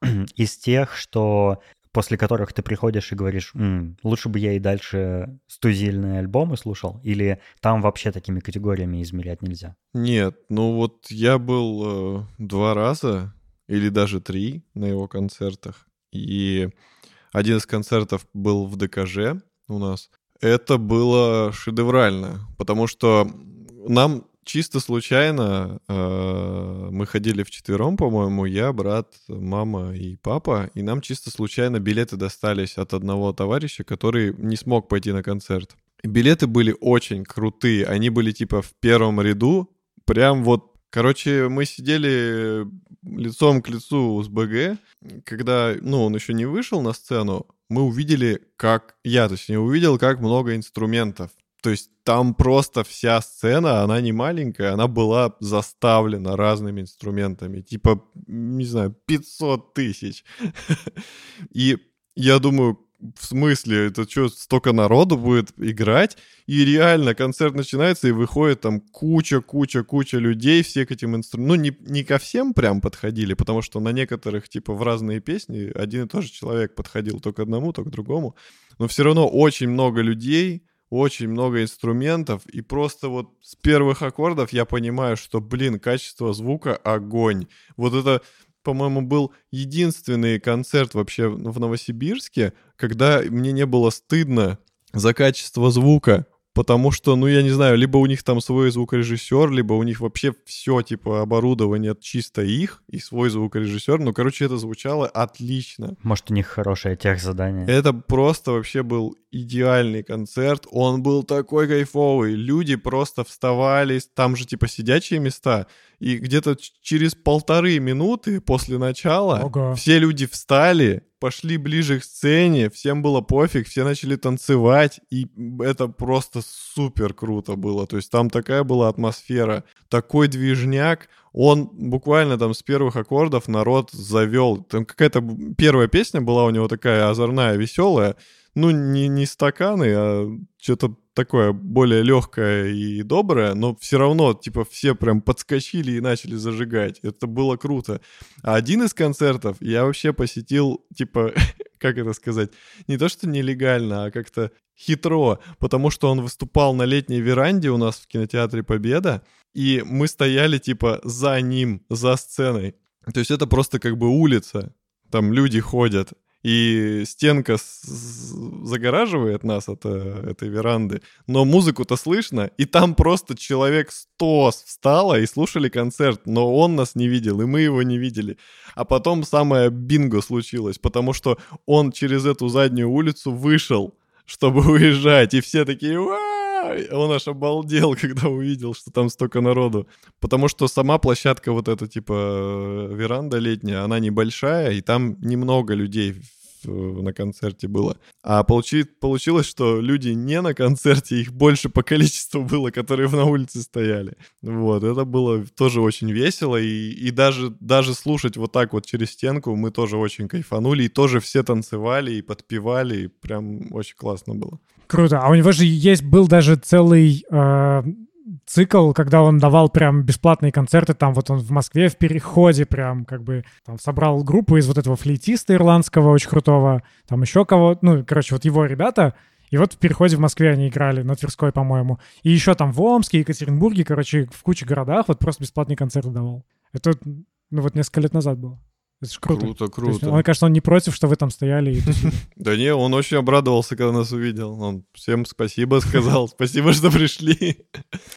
из тех, что после которых ты приходишь и говоришь, М, лучше бы я и дальше студийные альбомы слушал, или там вообще такими категориями измерять нельзя? Нет, ну вот я был э, два раза или даже три на его концертах, и один из концертов был в ДКЖ у нас. Это было шедеврально, потому что нам чисто случайно э, мы ходили вчетвером, по-моему, я, брат, мама и папа, и нам чисто случайно билеты достались от одного товарища, который не смог пойти на концерт. Билеты были очень крутые, они были типа в первом ряду, прям вот Короче, мы сидели лицом к лицу с БГ, когда, ну, он еще не вышел на сцену, мы увидели, как, я точнее увидел, как много инструментов. То есть там просто вся сцена, она не маленькая, она была заставлена разными инструментами, типа, не знаю, 500 тысяч. И я думаю, в смысле, это что, столько народу будет играть? И реально концерт начинается, и выходит там куча-куча-куча людей, все к этим инструментам. Ну, не, не ко всем прям подходили, потому что на некоторых, типа, в разные песни один и тот же человек подходил то к одному, то к другому. Но все равно очень много людей, очень много инструментов, и просто вот с первых аккордов я понимаю, что, блин, качество звука — огонь. Вот это, по-моему, был единственный концерт вообще в Новосибирске, когда мне не было стыдно за качество звука, потому что, ну, я не знаю, либо у них там свой звукорежиссер, либо у них вообще все, типа, оборудование чисто их и свой звукорежиссер. Ну, короче, это звучало отлично. Может, у них хорошее техзадание. Это просто вообще был идеальный концерт. Он был такой кайфовый. Люди просто вставали, там же, типа, сидячие места. И где-то через полторы минуты после начала Ого. все люди встали, пошли ближе к сцене, всем было пофиг, все начали танцевать, и это просто супер круто было. То есть там такая была атмосфера, такой движняк. Он буквально там с первых аккордов народ завел. Там какая-то первая песня была у него такая озорная, веселая. Ну, не, не стаканы, а что-то такое более легкое и доброе, но все равно, типа, все прям подскочили и начали зажигать. Это было круто. А один из концертов я вообще посетил, типа, как это сказать, не то что нелегально, а как-то хитро, потому что он выступал на летней веранде у нас в кинотеатре Победа, и мы стояли, типа, за ним, за сценой. То есть это просто как бы улица, там люди ходят, и стенка загораживает нас от э, этой веранды, но музыку-то слышно, и там просто человек 100 встало и слушали концерт, но он нас не видел, и мы его не видели. А потом самое бинго случилось, потому что он через эту заднюю улицу вышел, чтобы уезжать, и все такие! Он аж обалдел, когда увидел, что там столько народу. Потому что сама площадка вот эта, типа, э, веранда летняя, она небольшая, и там немного людей на концерте было. А получи- получилось, что люди не на концерте, их больше по количеству было, которые на улице стояли. Вот, это было тоже очень весело, и, и даже, даже слушать вот так вот через стенку мы тоже очень кайфанули, и тоже все танцевали и подпевали, и прям очень классно было. Круто. А у него же есть был даже целый э, цикл, когда он давал прям бесплатные концерты. Там вот он в Москве в переходе прям как бы там собрал группу из вот этого флейтиста ирландского очень крутого, там еще кого ну, короче, вот его ребята. И вот в переходе в Москве они играли, на Тверской, по-моему. И еще там в Омске, Екатеринбурге, короче, в куче городах вот просто бесплатные концерты давал. Это, ну вот несколько лет назад было. Это же круто. Круто, То есть, круто. он, кажется, он не против, что вы там стояли и. Да не, он очень обрадовался, когда нас увидел. Он всем спасибо сказал. Спасибо, что пришли.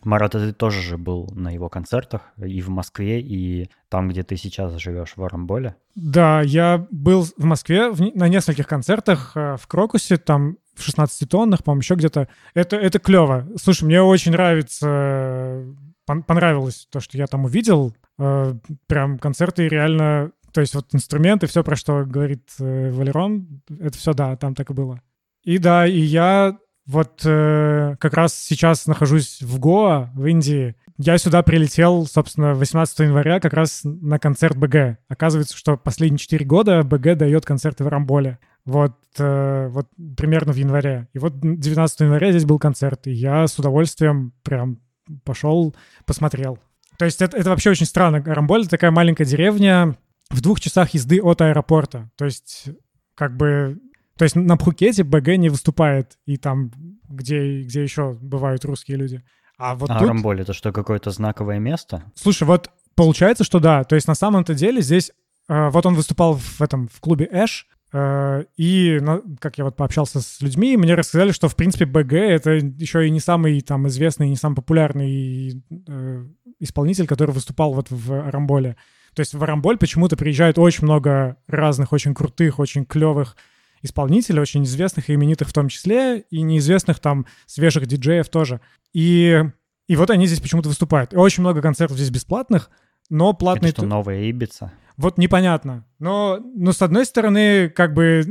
Марат, а ты тоже же был на его концертах и в Москве, и там, где ты сейчас живешь, в Арамболе. Да, я был в Москве на нескольких концертах э, в Крокусе, там в 16 тоннах, по-моему, еще где-то. Это, это клево. Слушай, мне очень нравится, э, пон- понравилось то, что я там увидел. Э, Прям концерты реально... То есть вот инструменты, все, про что говорит э, Валерон, это все, да, там так и было. И да, и я вот э, как раз сейчас нахожусь в Гоа, в Индии. Я сюда прилетел, собственно, 18 января как раз на концерт БГ. Оказывается, что последние 4 года БГ дает концерты в Рамболе. Вот, э, вот примерно в январе. И вот 19 января здесь был концерт, и я с удовольствием прям пошел, посмотрел. То есть это, это вообще очень странно. Рамболь — такая маленькая деревня в двух часах езды от аэропорта. То есть как бы... То есть на Пхукете БГ не выступает, и там, где, где еще бывают русские люди. А вот а тут... Арамболь это что, какое-то знаковое место? Слушай, вот получается, что да. То есть на самом-то деле здесь... э, вот он выступал в этом, в клубе Эш, э, и, на- как я вот пообщался с людьми, мне рассказали, что, в принципе, БГ — это еще и не самый там известный, не самый популярный э, исполнитель, который выступал вот в Арамболе. То есть в Арамболь почему-то приезжает очень много разных, очень крутых, очень клевых исполнителей, очень известных и именитых в том числе, и неизвестных там свежих диджеев тоже. И, и вот они здесь почему-то выступают. И очень много концертов здесь бесплатных, но Это платные... что, ту- новая Ибица? Вот непонятно. Но, но с одной стороны, как бы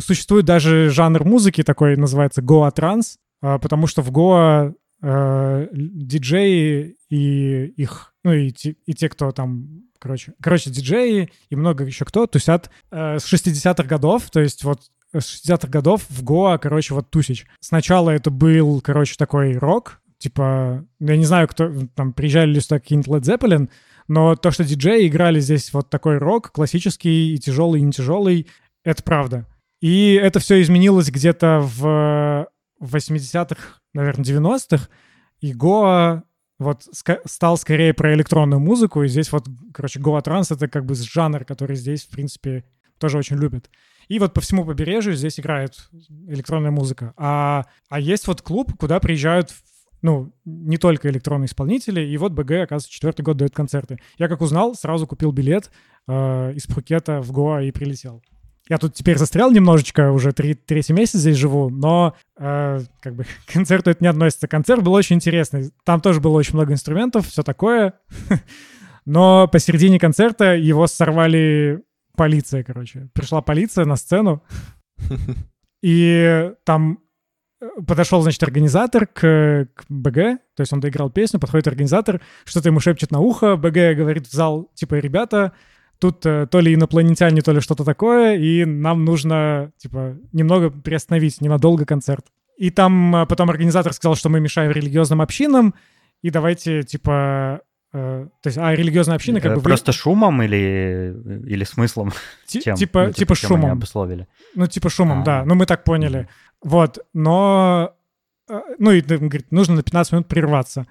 существует даже жанр музыки такой, называется Гоа Транс, а, потому что в Гоа л- диджеи и их, ну и, те- и те, кто там, короче, короче, диджеи и много еще кто тусят э, с 60-х годов, то есть вот с 60-х годов в Гоа, короче, вот тусич. Сначала это был, короче, такой рок, типа, я не знаю, кто там приезжали ли сюда какие-нибудь Led Zeppelin, но то, что диджеи играли здесь вот такой рок, классический и тяжелый, и не тяжелый, это правда. И это все изменилось где-то в 80-х, наверное, 90-х, и Гоа вот ска- стал скорее про электронную музыку, и здесь вот, короче, Гоа Транс — это как бы жанр, который здесь, в принципе, тоже очень любят. И вот по всему побережью здесь играет электронная музыка. А, а есть вот клуб, куда приезжают ну, не только электронные исполнители, и вот БГ, оказывается, четвертый год дает концерты. Я как узнал, сразу купил билет э, из Пхукета в Гоа и прилетел. Я тут теперь застрял немножечко, уже три, третий месяц здесь живу, но э, как бы к концерту это не относится. Концерт был очень интересный. Там тоже было очень много инструментов, все такое. Но посередине концерта его сорвали полиция, короче. Пришла полиция на сцену, и там э, подошел, значит, организатор к, к БГ, то есть он доиграл песню, подходит организатор, что-то ему шепчет на ухо, БГ говорит в зал, типа, ребята, тут э, то ли инопланетяне, то ли что-то такое, и нам нужно, типа, немного приостановить, ненадолго концерт. И там э, потом организатор сказал, что мы мешаем религиозным общинам, и давайте, типа, э, то есть, а религиозная община как бы... вы- Просто шумом или, или смыслом? Ти- Тем, типа, ну, типа чем они шумом. обусловили? Ну, типа шумом, А. да. Ну, мы так поняли. Вот, но... Ну, и он говорит, нужно на 15 минут прерваться.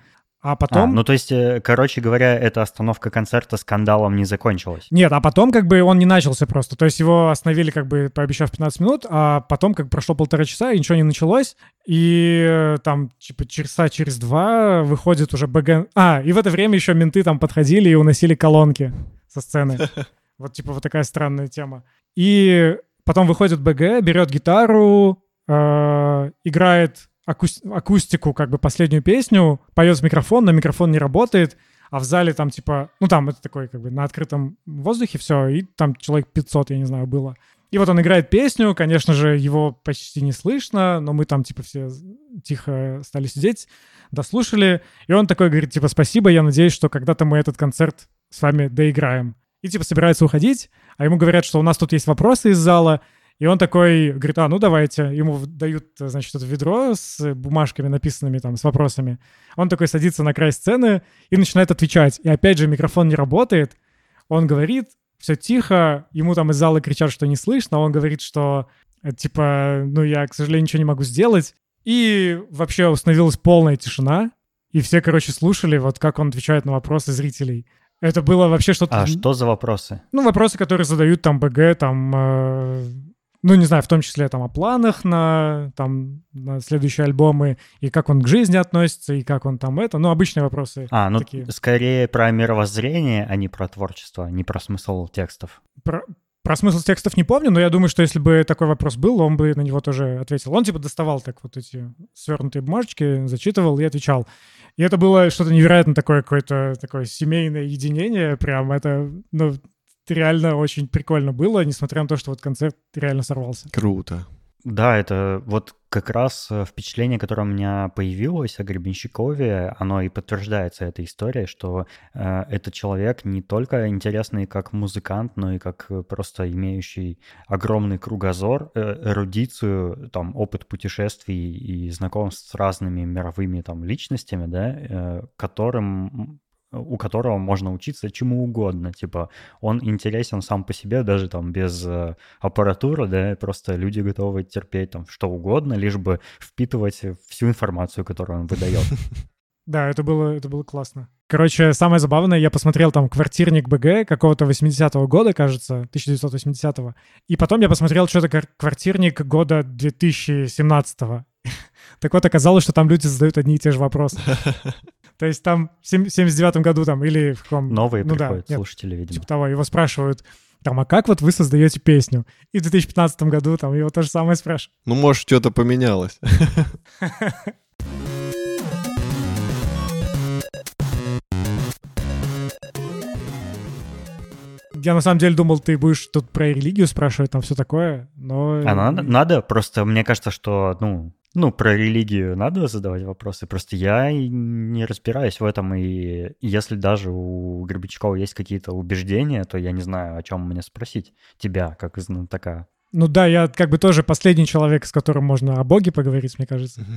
А А, потом... ну то есть, э, короче говоря, эта остановка концерта скандалом не закончилась. Нет, а потом как бы он не начался просто. То есть его остановили, как бы пообещав 15 минут, а потом как прошло полтора часа, и ничего не началось. И э, там типа часа через два выходит уже БГ... А, и в это время еще менты там подходили и уносили колонки со сцены. Вот типа вот такая странная тема. И потом выходит БГ, берет гитару, э, играет акус- акустику, как бы последнюю песню, поет в микрофон, но микрофон не работает, а в зале там типа, ну там это такой как бы на открытом воздухе все, и там человек 500, я не знаю, было. И вот он играет песню, конечно же, его почти не слышно, но мы там типа все тихо стали сидеть, дослушали, и он такой говорит, типа, спасибо, я надеюсь, что когда-то мы этот концерт с вами доиграем. И типа собирается уходить, а ему говорят, что у нас тут есть вопросы из зала, и он такой говорит, а, ну давайте. Ему дают, значит, это ведро с бумажками написанными там, с вопросами. Он такой садится на край сцены и начинает отвечать. И опять же микрофон не работает. Он говорит, все тихо, ему там из зала кричат, что не слышно, он говорит, что э, типа, ну я, к сожалению, ничего не могу сделать. И вообще установилась полная тишина, и все, короче, слушали, вот как он отвечает на вопросы зрителей. Это было вообще что-то... А что за вопросы? Ну, вопросы, которые задают там БГ, там, э, ну, не знаю, в том числе там о планах на, там, на следующие альбомы, и как он к жизни относится, и как он там это, ну, обычные вопросы. А, ну такие. скорее про мировоззрение, а не про творчество, не про смысл текстов. Про, про смысл текстов не помню, но я думаю, что если бы такой вопрос был, он бы на него тоже ответил. Он типа доставал так вот эти свернутые бумажечки, зачитывал и отвечал. И это было что-то невероятно такое, какое-то такое семейное единение, прям это, ну, реально очень прикольно было, несмотря на то, что вот концерт реально сорвался. Круто. Да, это вот как раз э, впечатление, которое у меня появилось о Гребенщикове, оно и подтверждается этой историей, что э, этот человек не только интересный как музыкант, но и как э, просто имеющий огромный кругозор, э, эрудицию, там, опыт путешествий и знакомств с разными мировыми там личностями, да, э, которым у которого можно учиться чему угодно. Типа, он интересен сам по себе, даже там без э, аппаратуры, да, просто люди готовы терпеть там что угодно, лишь бы впитывать всю информацию, которую он выдает. Да, это было, это было классно. Короче, самое забавное, я посмотрел там «Квартирник БГ» какого-то 80-го года, кажется, 1980-го. И потом я посмотрел что-то квар- «Квартирник» года 2017-го. Так вот, оказалось, что там люди задают одни и те же вопросы. То есть там в сем- 79-м году там или в каком... Новые ну да, приходят нет, слушатели, видимо. типа того, его спрашивают, там, а как вот вы создаете песню? И в 2015 году там его то же самое спрашивают. Ну, может, что-то поменялось. Я на самом деле думал, ты будешь тут про религию спрашивать, там все такое, но... А надо, надо, просто мне кажется, что, ну, ну, про религию надо задавать вопросы, просто я не разбираюсь в этом, и если даже у Гребенщикова есть какие-то убеждения, то я не знаю, о чем мне спросить тебя, как знатока. Ну да, я как бы тоже последний человек, с которым можно о Боге поговорить, мне кажется.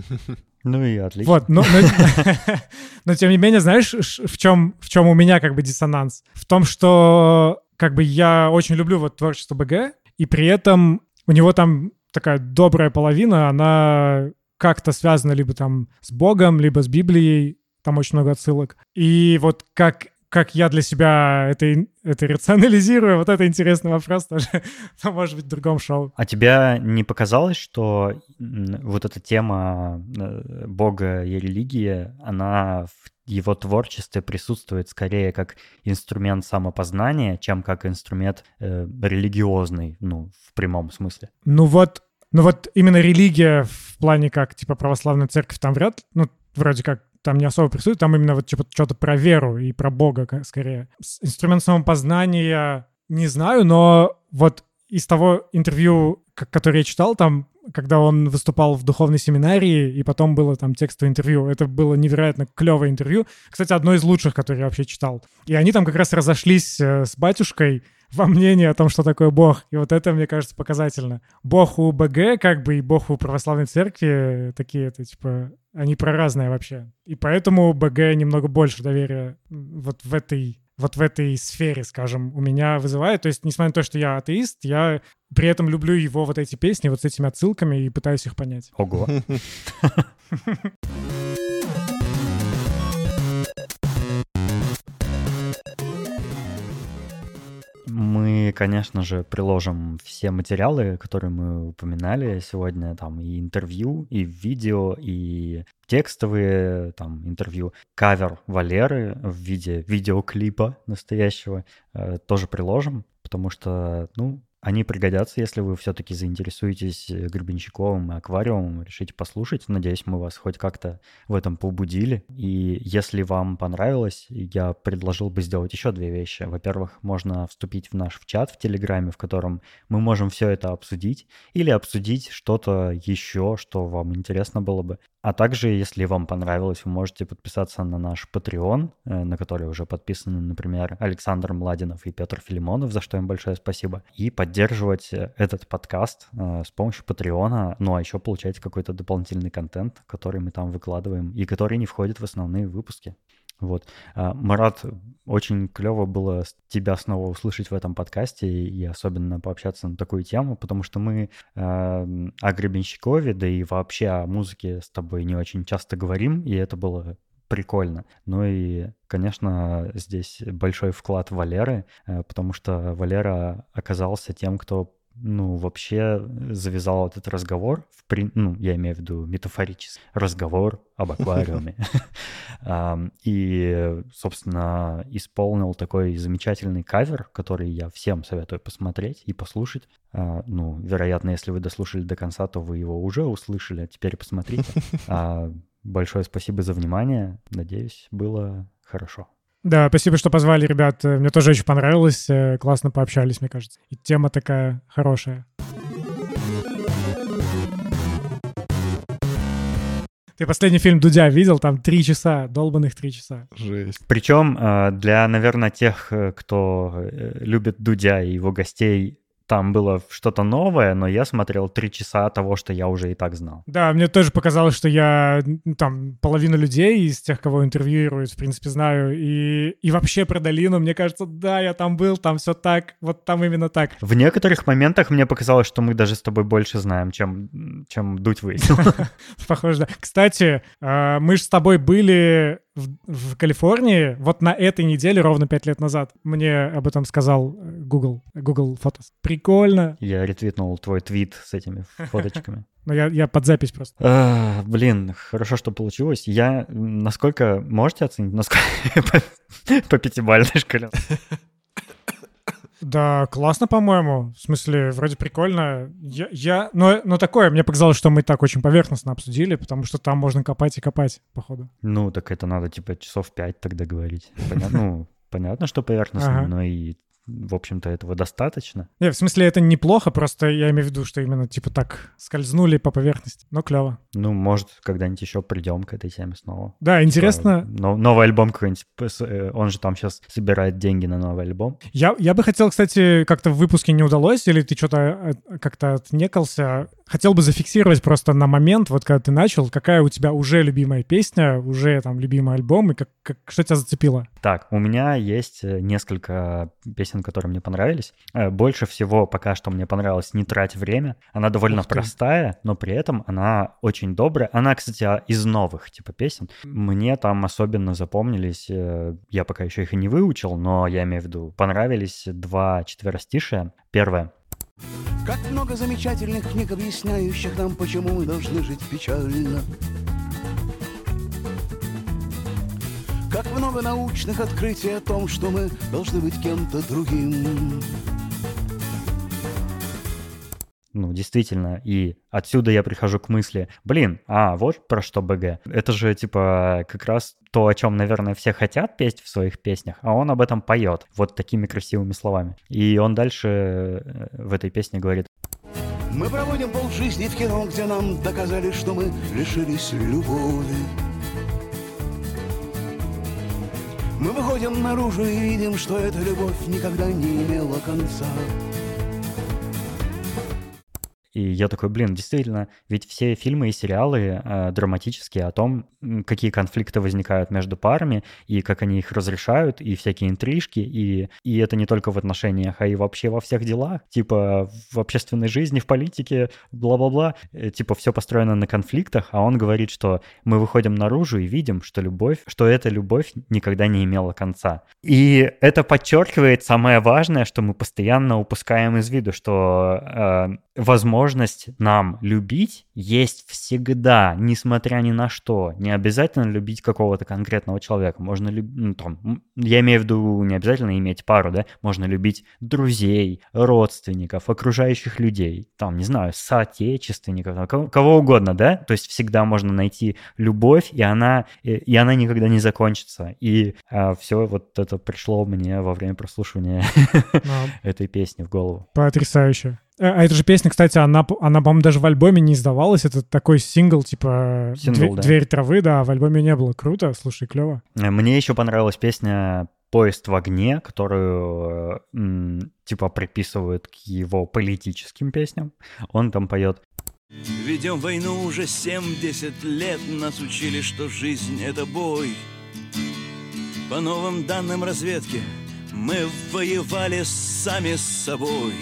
Ну и отлично. Вот, но, но, но тем не менее, знаешь, в чем, в чем у меня как бы диссонанс? В том, что как бы я очень люблю вот творчество БГ, и при этом у него там такая добрая половина, она как-то связана либо там с Богом, либо с Библией, там очень много отсылок. И вот как как я для себя это, это рационализирую, вот это интересный вопрос тоже, то может быть в другом шоу. А тебя не показалось, что вот эта тема э, Бога и религии, она в его творчестве присутствует скорее как инструмент самопознания, чем как инструмент э, религиозный, ну, в прямом смысле. Ну вот, ну вот именно религия в плане как, типа, православная церковь там вряд ну, вроде как там не особо присутствует, там именно вот типа что-то про веру и про Бога скорее. Инструмент самопознания не знаю, но вот из того интервью, которое я читал, там когда он выступал в духовной семинарии, и потом было там текстовое интервью. Это было невероятно клевое интервью. Кстати, одно из лучших, которое я вообще читал. И они там как раз разошлись э, с батюшкой во мнении о том, что такое Бог. И вот это, мне кажется, показательно. Бог у БГ, как бы, и Бог у православной церкви такие, это типа, они про разные вообще. И поэтому БГ немного больше доверия вот в этой вот в этой сфере, скажем, у меня вызывает. То есть, несмотря на то, что я атеист, я при этом люблю его вот эти песни вот с этими отсылками и пытаюсь их понять. Ого. Конечно же, приложим все материалы, которые мы упоминали сегодня, там и интервью, и видео, и текстовые там интервью, кавер Валеры в виде видеоклипа настоящего э, тоже приложим, потому что, ну, они пригодятся, если вы все-таки заинтересуетесь э, Гребенщиковым и аквариумом, решите послушать. Надеюсь, мы вас хоть как-то в этом побудили. И если вам понравилось, я предложил бы сделать еще две вещи. Во-первых, можно вступить в наш чат в Телеграме, в котором мы можем все это обсудить, или обсудить что-то еще, что вам интересно было бы. А также, если вам понравилось, вы можете подписаться на наш Patreon, э, на который уже подписаны, например, Александр Младинов и Петр Филимонов, за что им большое спасибо, и поддерживать э, этот подкаст э, с помощью Patreon, ну а еще получать какой-то дополнительный контент, который мы там выкладываем и который не входит в основные выпуски. Вот. А, Марат, очень клево было тебя снова услышать в этом подкасте и особенно пообщаться на такую тему, потому что мы э, о Гребенщикове, да и вообще о музыке с тобой не очень часто говорим, и это было прикольно. Ну и, конечно, здесь большой вклад Валеры, э, потому что Валера оказался тем, кто ну, вообще завязал этот разговор, в при... ну, я имею в виду метафорический разговор об аквариуме. И, собственно, исполнил такой замечательный кавер, который я всем советую посмотреть и послушать. А, ну, вероятно, если вы дослушали до конца, то вы его уже услышали, а теперь посмотрите. Большое спасибо за внимание. Надеюсь, было хорошо. Да, спасибо, что позвали, ребят. Мне тоже очень понравилось. Э, классно пообщались, мне кажется. И тема такая хорошая. Ты последний фильм Дудя видел? Там три часа, долбанных три часа. Жесть. Причем э, для, наверное, тех, э, кто любит Дудя и его гостей, там было что-то новое, но я смотрел три часа того, что я уже и так знал. Да, мне тоже показалось, что я там половину людей из тех, кого интервьюируют, в принципе, знаю. И, и вообще про долину, мне кажется, да, я там был, там все так, вот там именно так. В некоторых моментах мне показалось, что мы даже с тобой больше знаем, чем, чем Дудь выяснил. Похоже, да. Кстати, а, мы же с тобой были в, в Калифорнии вот на этой неделе, ровно пять лет назад. Мне об этом сказал э, Google, Google Photos. Прикольно. Я ретвитнул твой твит с этими фоточками. Ну, я, я под запись просто. А, блин, хорошо, что получилось. Я, насколько, можете оценить, насколько по пятибалльной шкале? Да, классно, по-моему. В смысле, вроде прикольно. Я, я, но, но такое, мне показалось, что мы так очень поверхностно обсудили, потому что там можно копать и копать, походу. Ну, так это надо, типа, часов пять тогда говорить. Понятно, ну, понятно, что поверхностно, ага. но и в общем-то, этого достаточно. Не, в смысле, это неплохо, просто я имею в виду, что именно, типа, так скользнули по поверхности. Но клево. Ну, может, когда-нибудь еще придем к этой теме снова. Да, интересно. Но, новый альбом какой-нибудь, э, он же там сейчас собирает деньги на новый альбом. Я, я бы хотел, кстати, как-то в выпуске не удалось, или ты что-то э, как-то отнекался. Хотел бы зафиксировать просто на момент, вот когда ты начал, какая у тебя уже любимая песня, уже там любимый альбом, и как, как, что тебя зацепило? Так, у меня есть э, несколько песен песен, которые мне понравились. Э, больше всего пока что мне понравилось «Не трать время». Она довольно простая, но при этом она очень добрая. Она, кстати, а, из новых типа песен. Мне там особенно запомнились, э, я пока еще их и не выучил, но я имею в виду, понравились два четверостишия. Первое. Как много замечательных книг, объясняющих нам, почему мы должны жить печально. Много научных открытий о том, что мы должны быть кем-то другим. Ну, действительно, и отсюда я прихожу к мысли, блин, а вот про что БГ. Это же, типа, как раз то, о чем, наверное, все хотят петь в своих песнях, а он об этом поет вот такими красивыми словами. И он дальше э, в этой песне говорит, мы проводим полжизни в кино, где нам доказали, что мы лишились любови. Мы выходим наружу и видим, что эта любовь никогда не имела конца. И я такой, блин, действительно, ведь все фильмы и сериалы э, драматические о том, какие конфликты возникают между парами, и как они их разрешают, и всякие интрижки, и, и это не только в отношениях, а и вообще во всех делах, типа в общественной жизни, в политике, бла-бла-бла, э, типа все построено на конфликтах, а он говорит, что мы выходим наружу и видим, что любовь, что эта любовь никогда не имела конца. И это подчеркивает самое важное, что мы постоянно упускаем из виду, что э, возможность нам любить есть всегда, несмотря ни на что. Не обязательно любить какого-то конкретного человека. Можно любить, ну, там, я имею в виду не обязательно иметь пару, да, можно любить друзей, родственников, окружающих людей, там, не знаю, соотечественников, там, кого, кого угодно, да, то есть всегда можно найти любовь, и она, и, и она никогда не закончится. И а, все вот это пришло мне во время прослушивания этой песни в голову. Потрясающе. Э, а эта же песня, кстати, она, она по-моему, даже в альбоме не издавалась. Это такой сингл, типа сингл, Дверь, да. «Дверь травы», да, в альбоме не было. Круто, слушай, клево. Э, мне еще понравилась песня «Поезд в огне», которую типа приписывают к его политическим песням. Он там поет Ведем войну уже 70 лет, нас учили, что жизнь — это бой. По новым данным разведки мы воевали сами с собой.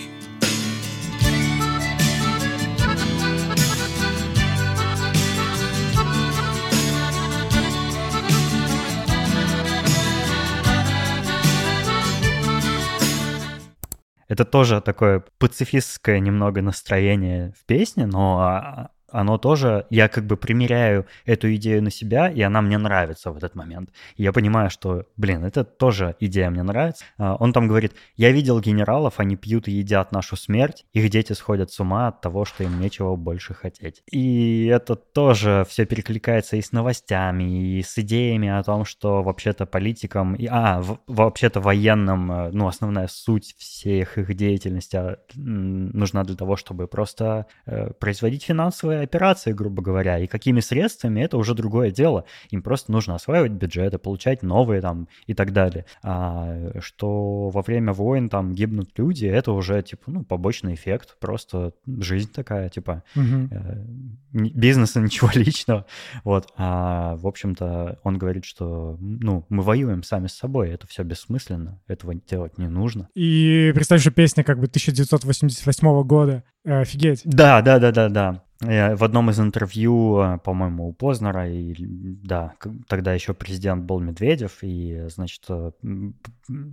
Это тоже такое пацифистское немного настроение в песне, но а, оно тоже, я как бы примеряю эту идею на себя, и она мне нравится в этот момент. И я понимаю, что, блин, это тоже идея мне нравится. А, он там говорит, я видел генералов, они пьют и едят нашу смерть, их дети сходят с ума от того, что им нечего больше хотеть. И это тоже все перекликается и с новостями, и с идеями о том, что вообще-то политикам, и, а, вообще-то военным, э, ну, основная суть всех их деятельности а, нужна для того, чтобы просто э, производить финансовые операции, грубо говоря, и какими средствами, это уже другое дело. Им просто нужно осваивать бюджеты, получать новые там и так далее. А что во время войн там гибнут люди, это уже, типа, ну, побочный эффект, просто жизнь такая, типа, угу. э, бизнеса, ничего личного. Вот. А, в общем-то, он говорит, что, ну, мы воюем сами с собой, это все бессмысленно, этого делать не нужно. И представь, что песня как бы 1988 года, офигеть. Да, да, да, да, да. В одном из интервью, э, по-моему, у Познера, и да, тогда еще президент был Медведев, и, значит, э,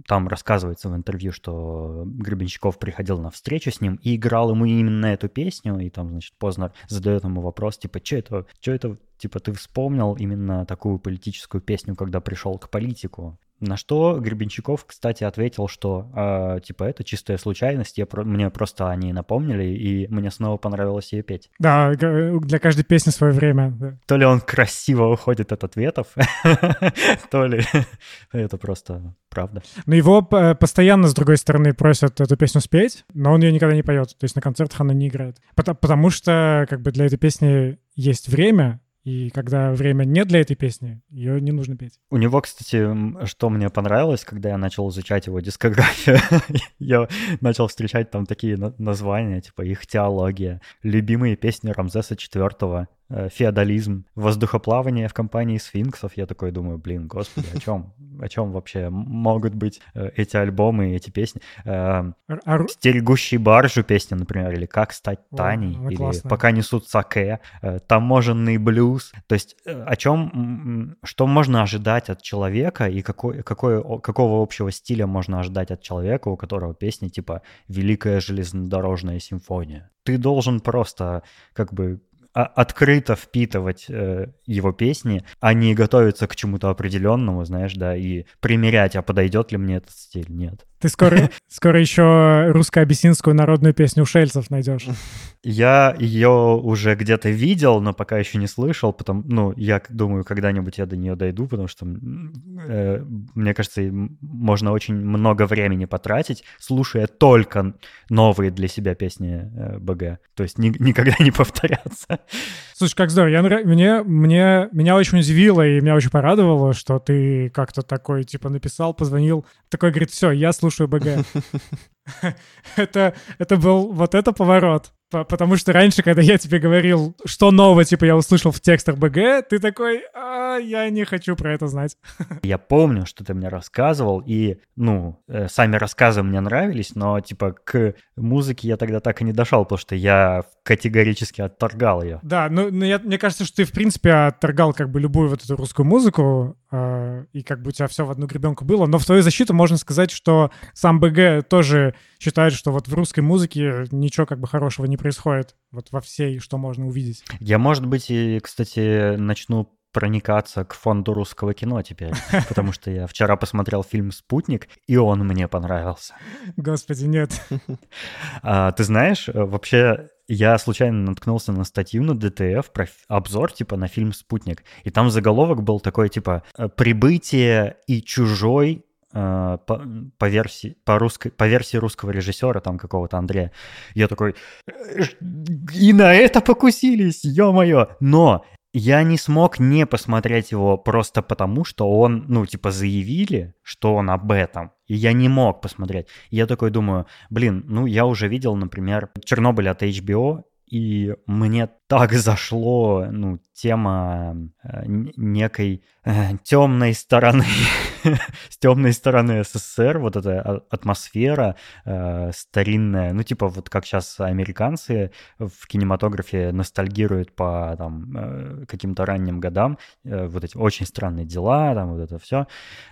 там рассказывается в интервью, что Гребенщиков приходил на встречу с ним и играл ему именно эту песню, и там, значит, Познер задает ему вопрос, типа, что это, что это, типа, ты вспомнил именно такую политическую песню, когда пришел к политику? На что Гребенщиков, кстати, ответил, что э, типа это чистая случайность, я про- мне просто они напомнили, и мне снова понравилось ее петь. Да, для каждой песни свое время. Да. То ли он красиво уходит от ответов, то ли это просто правда. Но его постоянно, с другой стороны, просят эту песню спеть, но он ее никогда не поет, то есть на концертах она не играет. Потому что как бы для этой песни есть время, и когда время нет для этой песни, ее не нужно петь. У него, кстати, что мне понравилось, когда я начал изучать его дискографию, я начал встречать там такие названия, типа их теология, любимые песни Рамзеса IV, феодализм, воздухоплавание в компании сфинксов. Я такой думаю, блин, господи, о чем? о чем вообще могут быть э, эти альбомы и эти песни. Э, А- «Стерегущий баржу» песня, например, или «Как стать Таней», она или классная. «Пока несут саке», э, «Таможенный блюз». То есть э, о чем, что можно ожидать от человека и какой, какой, какого общего стиля можно ожидать от человека, у которого песни типа «Великая железнодорожная симфония». Ты должен просто как бы открыто впитывать э, его песни, а не готовиться к чему-то определенному, знаешь, да, и примерять, а подойдет ли мне этот стиль, нет. Ты скоро, скоро еще русско-абиссинскую народную песню ушельцев найдешь. Я ее уже где-то видел, но пока еще не слышал, потому, ну, я думаю, когда-нибудь я до нее дойду, потому что, э, мне кажется, можно очень много времени потратить, слушая только новые для себя песни э, БГ. То есть ни- никогда не повторяться. Слушай, как здорово. Я, нра- мне, мне, меня очень удивило и меня очень порадовало, что ты как-то такой, типа, написал, позвонил, такой говорит, все, я слушаю БГ. Это, это был вот это поворот. По- Потому что раньше, когда я тебе говорил, что нового, типа, я услышал в текстах БГ, ты такой, «А, я не хочу про это знать. Я помню, что ты мне рассказывал, и, ну, э, сами рассказы мне нравились, но, типа, к музыке я тогда так и не дошел, потому что я категорически отторгал ее. Да, ну, ну, я- мне кажется, что ты, в принципе, отторгал как бы любую вот эту русскую музыку, э, и как бы у тебя все в одну гребенку было. Но в твою защиту можно сказать, что сам БГ тоже считает, что вот в русской музыке ничего как бы хорошего не происходит вот во всей, что можно увидеть. Я, может быть, и, кстати, начну проникаться к фонду русского кино теперь, потому что я вчера посмотрел фильм «Спутник», и он мне понравился. Господи, нет. А, ты знаешь, э, вообще я случайно наткнулся на статью на ДТФ про обзор типа на фильм «Спутник», и там заголовок был такой типа «Прибытие и чужой» э, по, по версии по русской по версии русского режиссера там какого-то Андрея я такой «Э, и на это покусились ё-моё но я не смог не посмотреть его просто потому, что он, ну, типа, заявили, что он об этом. И я не мог посмотреть. Я такой думаю, блин, ну, я уже видел, например, Чернобыль от HBO, и мне так зашло, ну, тема э, некой темной стороны, с темной стороны СССР, вот эта а- атмосфера э, старинная, ну, типа, вот как сейчас американцы в кинематографе ностальгируют по там э, каким-то ранним годам, э, вот эти очень странные дела, там вот это все.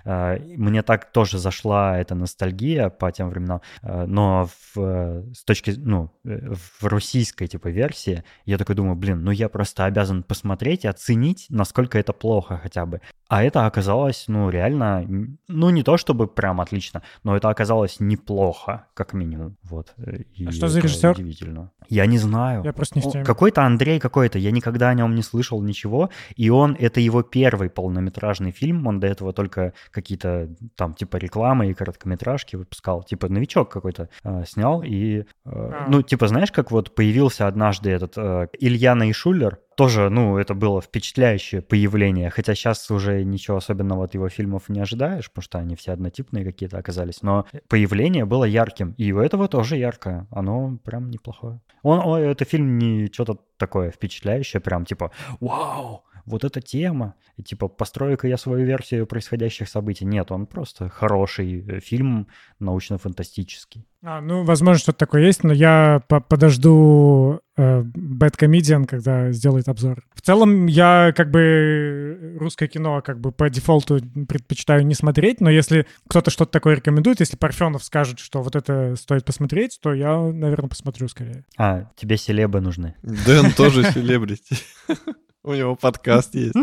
Мне так тоже зашла эта ностальгия по тем временам, э, но в, э, с точки, ну, э, в российской типа версии я такой думаю, блин, ну я просто обязан посмотреть и оценить, насколько это плохо хотя бы. А это оказалось, ну, реально, ну, не то чтобы прям отлично, но это оказалось неплохо, как минимум. Вот. э, И А что за режиссер? Удивительно. Я не знаю. Я просто не в. Какой-то Андрей какой-то, я никогда о нем не слышал ничего, и он, это его первый полнометражный фильм, он до этого только какие-то там типа рекламы и короткометражки выпускал, типа новичок какой-то э, снял, и, э, А. ну, типа, знаешь, как вот появился однажды этот э, Ильяна и Шулер, тоже, ну, это было впечатляющее появление, хотя сейчас уже ничего особенного от его фильмов не ожидаешь, потому что они все однотипные какие-то оказались, но появление было ярким, и у этого тоже яркое, оно прям неплохое. Он, ой, это фильм не что-то такое впечатляющее, прям типа, вау, вот эта тема, типа, построю-ка я свою версию происходящих событий. Нет, он просто хороший э, фильм научно-фантастический. А, ну, возможно, что-то такое есть, но я по- подожду э, Bad Comedian, когда сделает обзор. В целом, я как бы русское кино как бы по дефолту предпочитаю не смотреть, но если кто-то что-то такое рекомендует, если Парфенов скажет, что вот это стоит посмотреть, то я, наверное, посмотрю скорее. А, тебе селебы нужны. Дэн тоже селебрити. У него подкаст есть.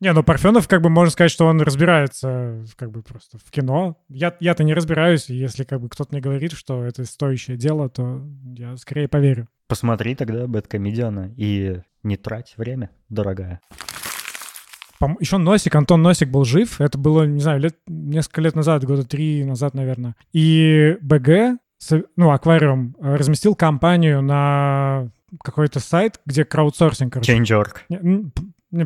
Не, ну Парфенов, как бы можно сказать, что он разбирается как бы просто в кино. Я, я-то не разбираюсь, и если как бы кто-то мне говорит, что это стоящее дело, то я скорее поверю. Посмотри тогда Бэткомедиана и не трать время, дорогая. Еще Носик, Антон Носик был жив. Это было, не знаю, лет, несколько лет назад, года три назад, наверное. И БГ, ну, Аквариум, разместил кампанию на какой-то сайт, где краудсорсинг, короче. Change.org.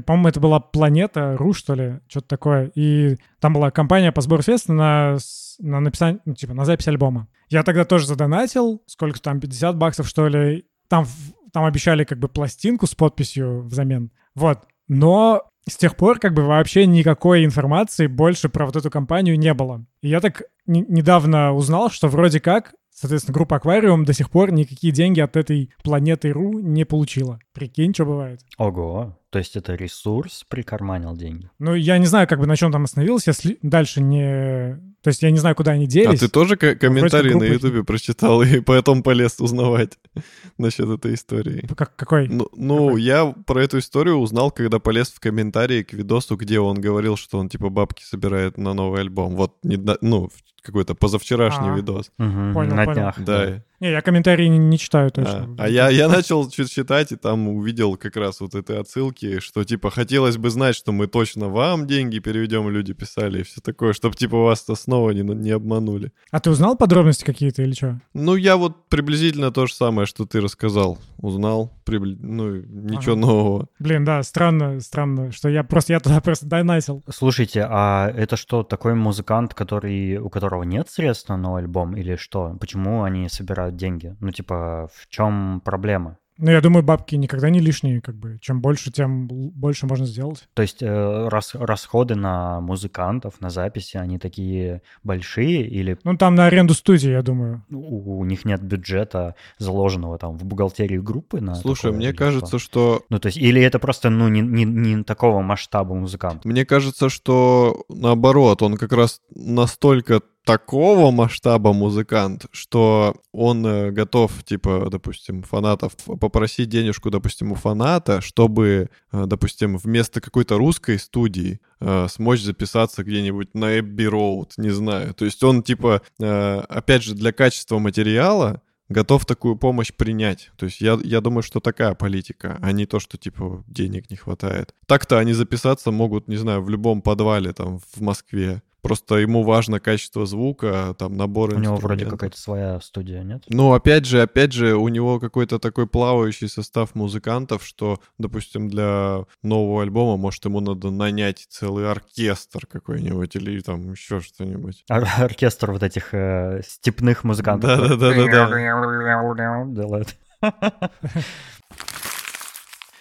По-моему, это была Планета, Ру, что ли, что-то такое. И там была компания по сбору средств на, на написание, ну, типа, на запись альбома. Я тогда тоже задонатил, сколько там, 50 баксов, что ли. Там, там обещали как бы пластинку с подписью взамен. Вот. Но с тех пор как бы вообще никакой информации больше про вот эту компанию не было. И я так не- недавно узнал, что вроде как, соответственно, группа «Аквариум» до сих пор никакие деньги от этой планеты РУ не получила. Прикинь, что бывает. Ого, то есть это ресурс прикарманил деньги. Ну, я не знаю, как бы на чем там остановился, я сли- дальше не... То есть я не знаю, куда они А делись. ты тоже ко- комментарий на группа- Ютубе прочитал и потом полез узнавать насчет этой истории? Как, какой? Ну, ну, я про эту историю узнал, когда полез в комментарии к видосу, где он говорил, что он типа бабки собирает на новый альбом. Вот, не, да- ну, какой-то позавчерашний А. видос. Мгм, Понял, на понял. днях. Да. Не, я комментарии не, не читаю А, точно. а я, я начал чуть читать, и там увидел как раз вот этой отсылки, что типа хотелось бы знать, что мы точно вам деньги переведем, люди писали, и все такое, чтобы типа вас-то снова не, не обманули. А ты узнал подробности какие-то или что? Ну, я вот приблизительно то же самое, что ты рассказал, узнал, прибли- ну, ничего Ага. нового. Блин, да, странно, странно, что я просто, я туда просто донатил. Слушайте, а это что, такой музыкант, который, у которого нет средств на новый альбом или что? Почему они собирают деньги? Ну, типа, в чем проблема? Ну, я думаю, бабки никогда не лишние, как бы. Чем больше, тем больше можно сделать. То есть э, рас- расходы на музыкантов, на записи, они такие большие или Ну, там на аренду студии, я думаю. у, у них нет бюджета, заложенного там в бухгалтерии группы на Слушай, мне или кажется, что? что Ну, то есть, или это просто, ну, не, не, не такого масштаба музыкант. Мне кажется, что наоборот, он как раз настолько такого масштаба музыкант, что он э, готов, типа, допустим, фанатов попросить денежку, допустим, у фаната, чтобы, э, допустим, вместо какой-то русской студии э, смочь записаться где-нибудь на Эбби Роуд, не знаю. То есть он, типа, э, опять же, для качества материала готов такую помощь принять. То есть я, я думаю, что такая политика, а не то, что, типа, денег не хватает. Так-то они записаться могут, не знаю, в любом подвале там в Москве. Просто ему важно качество звука, там набор У него вроде какая-то своя студия, нет? Ну, опять же, опять же, у него какой-то такой плавающий состав музыкантов, что, допустим, для нового альбома, может, ему надо нанять целый оркестр какой-нибудь или там еще что-нибудь. Ор- оркестр вот этих э, степных музыкантов. Да-да-да-да-да. Делают.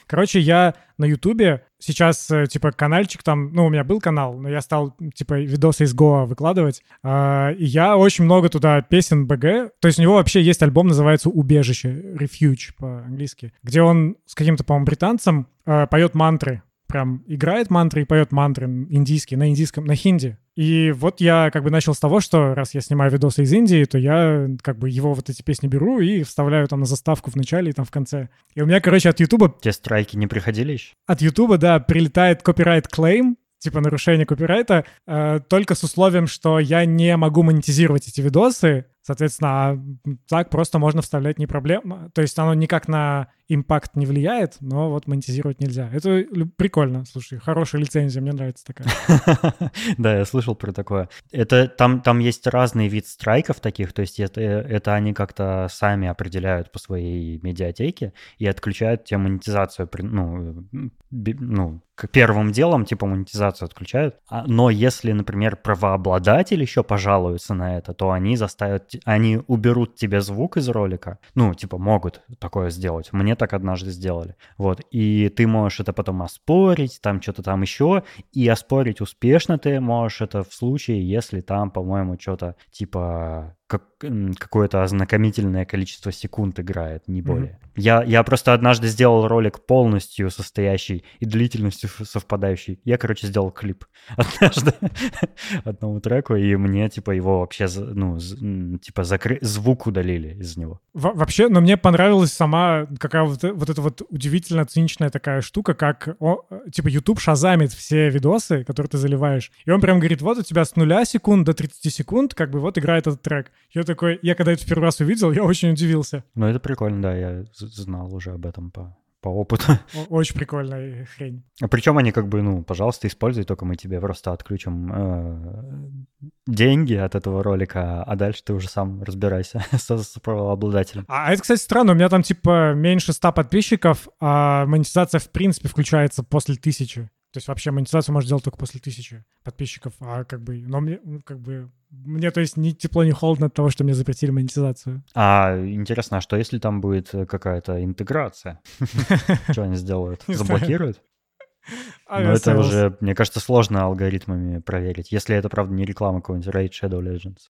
Короче, я на Ютубе сейчас, э, типа, каналчик там, ну, у меня был канал, но я стал, типа, видосы из Гоа выкладывать, а, и я очень много туда песен БГ, то есть у него вообще есть альбом, называется «Убежище», «Refuge» по-английски, где он с каким-то, по-моему, британцем э, поет мантры, прям играет мантры и поет мантры индийские, на индийском, на хинди. И вот я как бы начал с того, что раз я снимаю видосы из Индии, то я как бы его вот эти песни беру и вставляю там на заставку в начале и там в конце. И у меня, короче, от Ютуба Те страйки не приходили еще? от Ютуба, да, прилетает копирайт клейм, типа нарушение копирайта, э, только с условием, что я не могу монетизировать эти видосы. Соответственно, а так просто можно вставлять не проблема. То есть оно никак на импакт не влияет, но вот монетизировать нельзя. Это прикольно, слушай, хорошая лицензия, мне нравится такая. Да, я слышал про такое. Это там, там есть разный вид страйков таких, то есть это, это они как-то сами определяют по своей медиатеке и отключают тебе монетизацию, ну, ну, к первым делом типа монетизацию отключают. А- но если, например, правообладатель еще пожалуется на это, то они заставят, они уберут тебе звук из ролика. Ну, типа могут такое сделать. Мне так однажды сделали. Вот. И ты можешь это потом оспорить, там что-то там еще, и оспорить успешно ты можешь это в случае, если там, по-моему, что-то типа как, какое-то ознакомительное количество секунд играет, не более. Я, я просто однажды сделал ролик полностью состоящий и длительностью совпадающий. Я, короче, сделал клип однажды одному треку, и мне, типа, его вообще, ну, типа, закры... звук удалили из него. Во- вообще, но мне понравилась сама какая вот, вот эта вот удивительно циничная такая штука, как, о, типа, YouTube шазамит все видосы, которые ты заливаешь, и он прям говорит, вот у тебя с нуля секунд до 30 секунд, как бы вот играет этот трек. Я такой, я когда это в первый раз увидел, я очень удивился. Ну, это прикольно, да, я знал уже об этом по, по опыту. Очень прикольная хрень. А причем они как бы, ну, пожалуйста, используй, только мы тебе просто отключим э, деньги от этого ролика, а дальше ты уже сам разбирайся с правообладателем. А это, кстати, странно, у меня там, типа, меньше 100 подписчиков, а монетизация, в принципе, включается после тысячи. То есть вообще монетизацию можно делать только после тысячи подписчиков, а как бы, но мне, ну, как бы, мне, то есть, ни тепло, ни холодно от того, что мне запретили монетизацию. А интересно, а что если там будет э, какая-то интеграция? Что они сделают? Заблокируют? Но это уже, мне кажется, сложно алгоритмами проверить, если это, правда, не реклама какой-нибудь Raid Shadow Legends.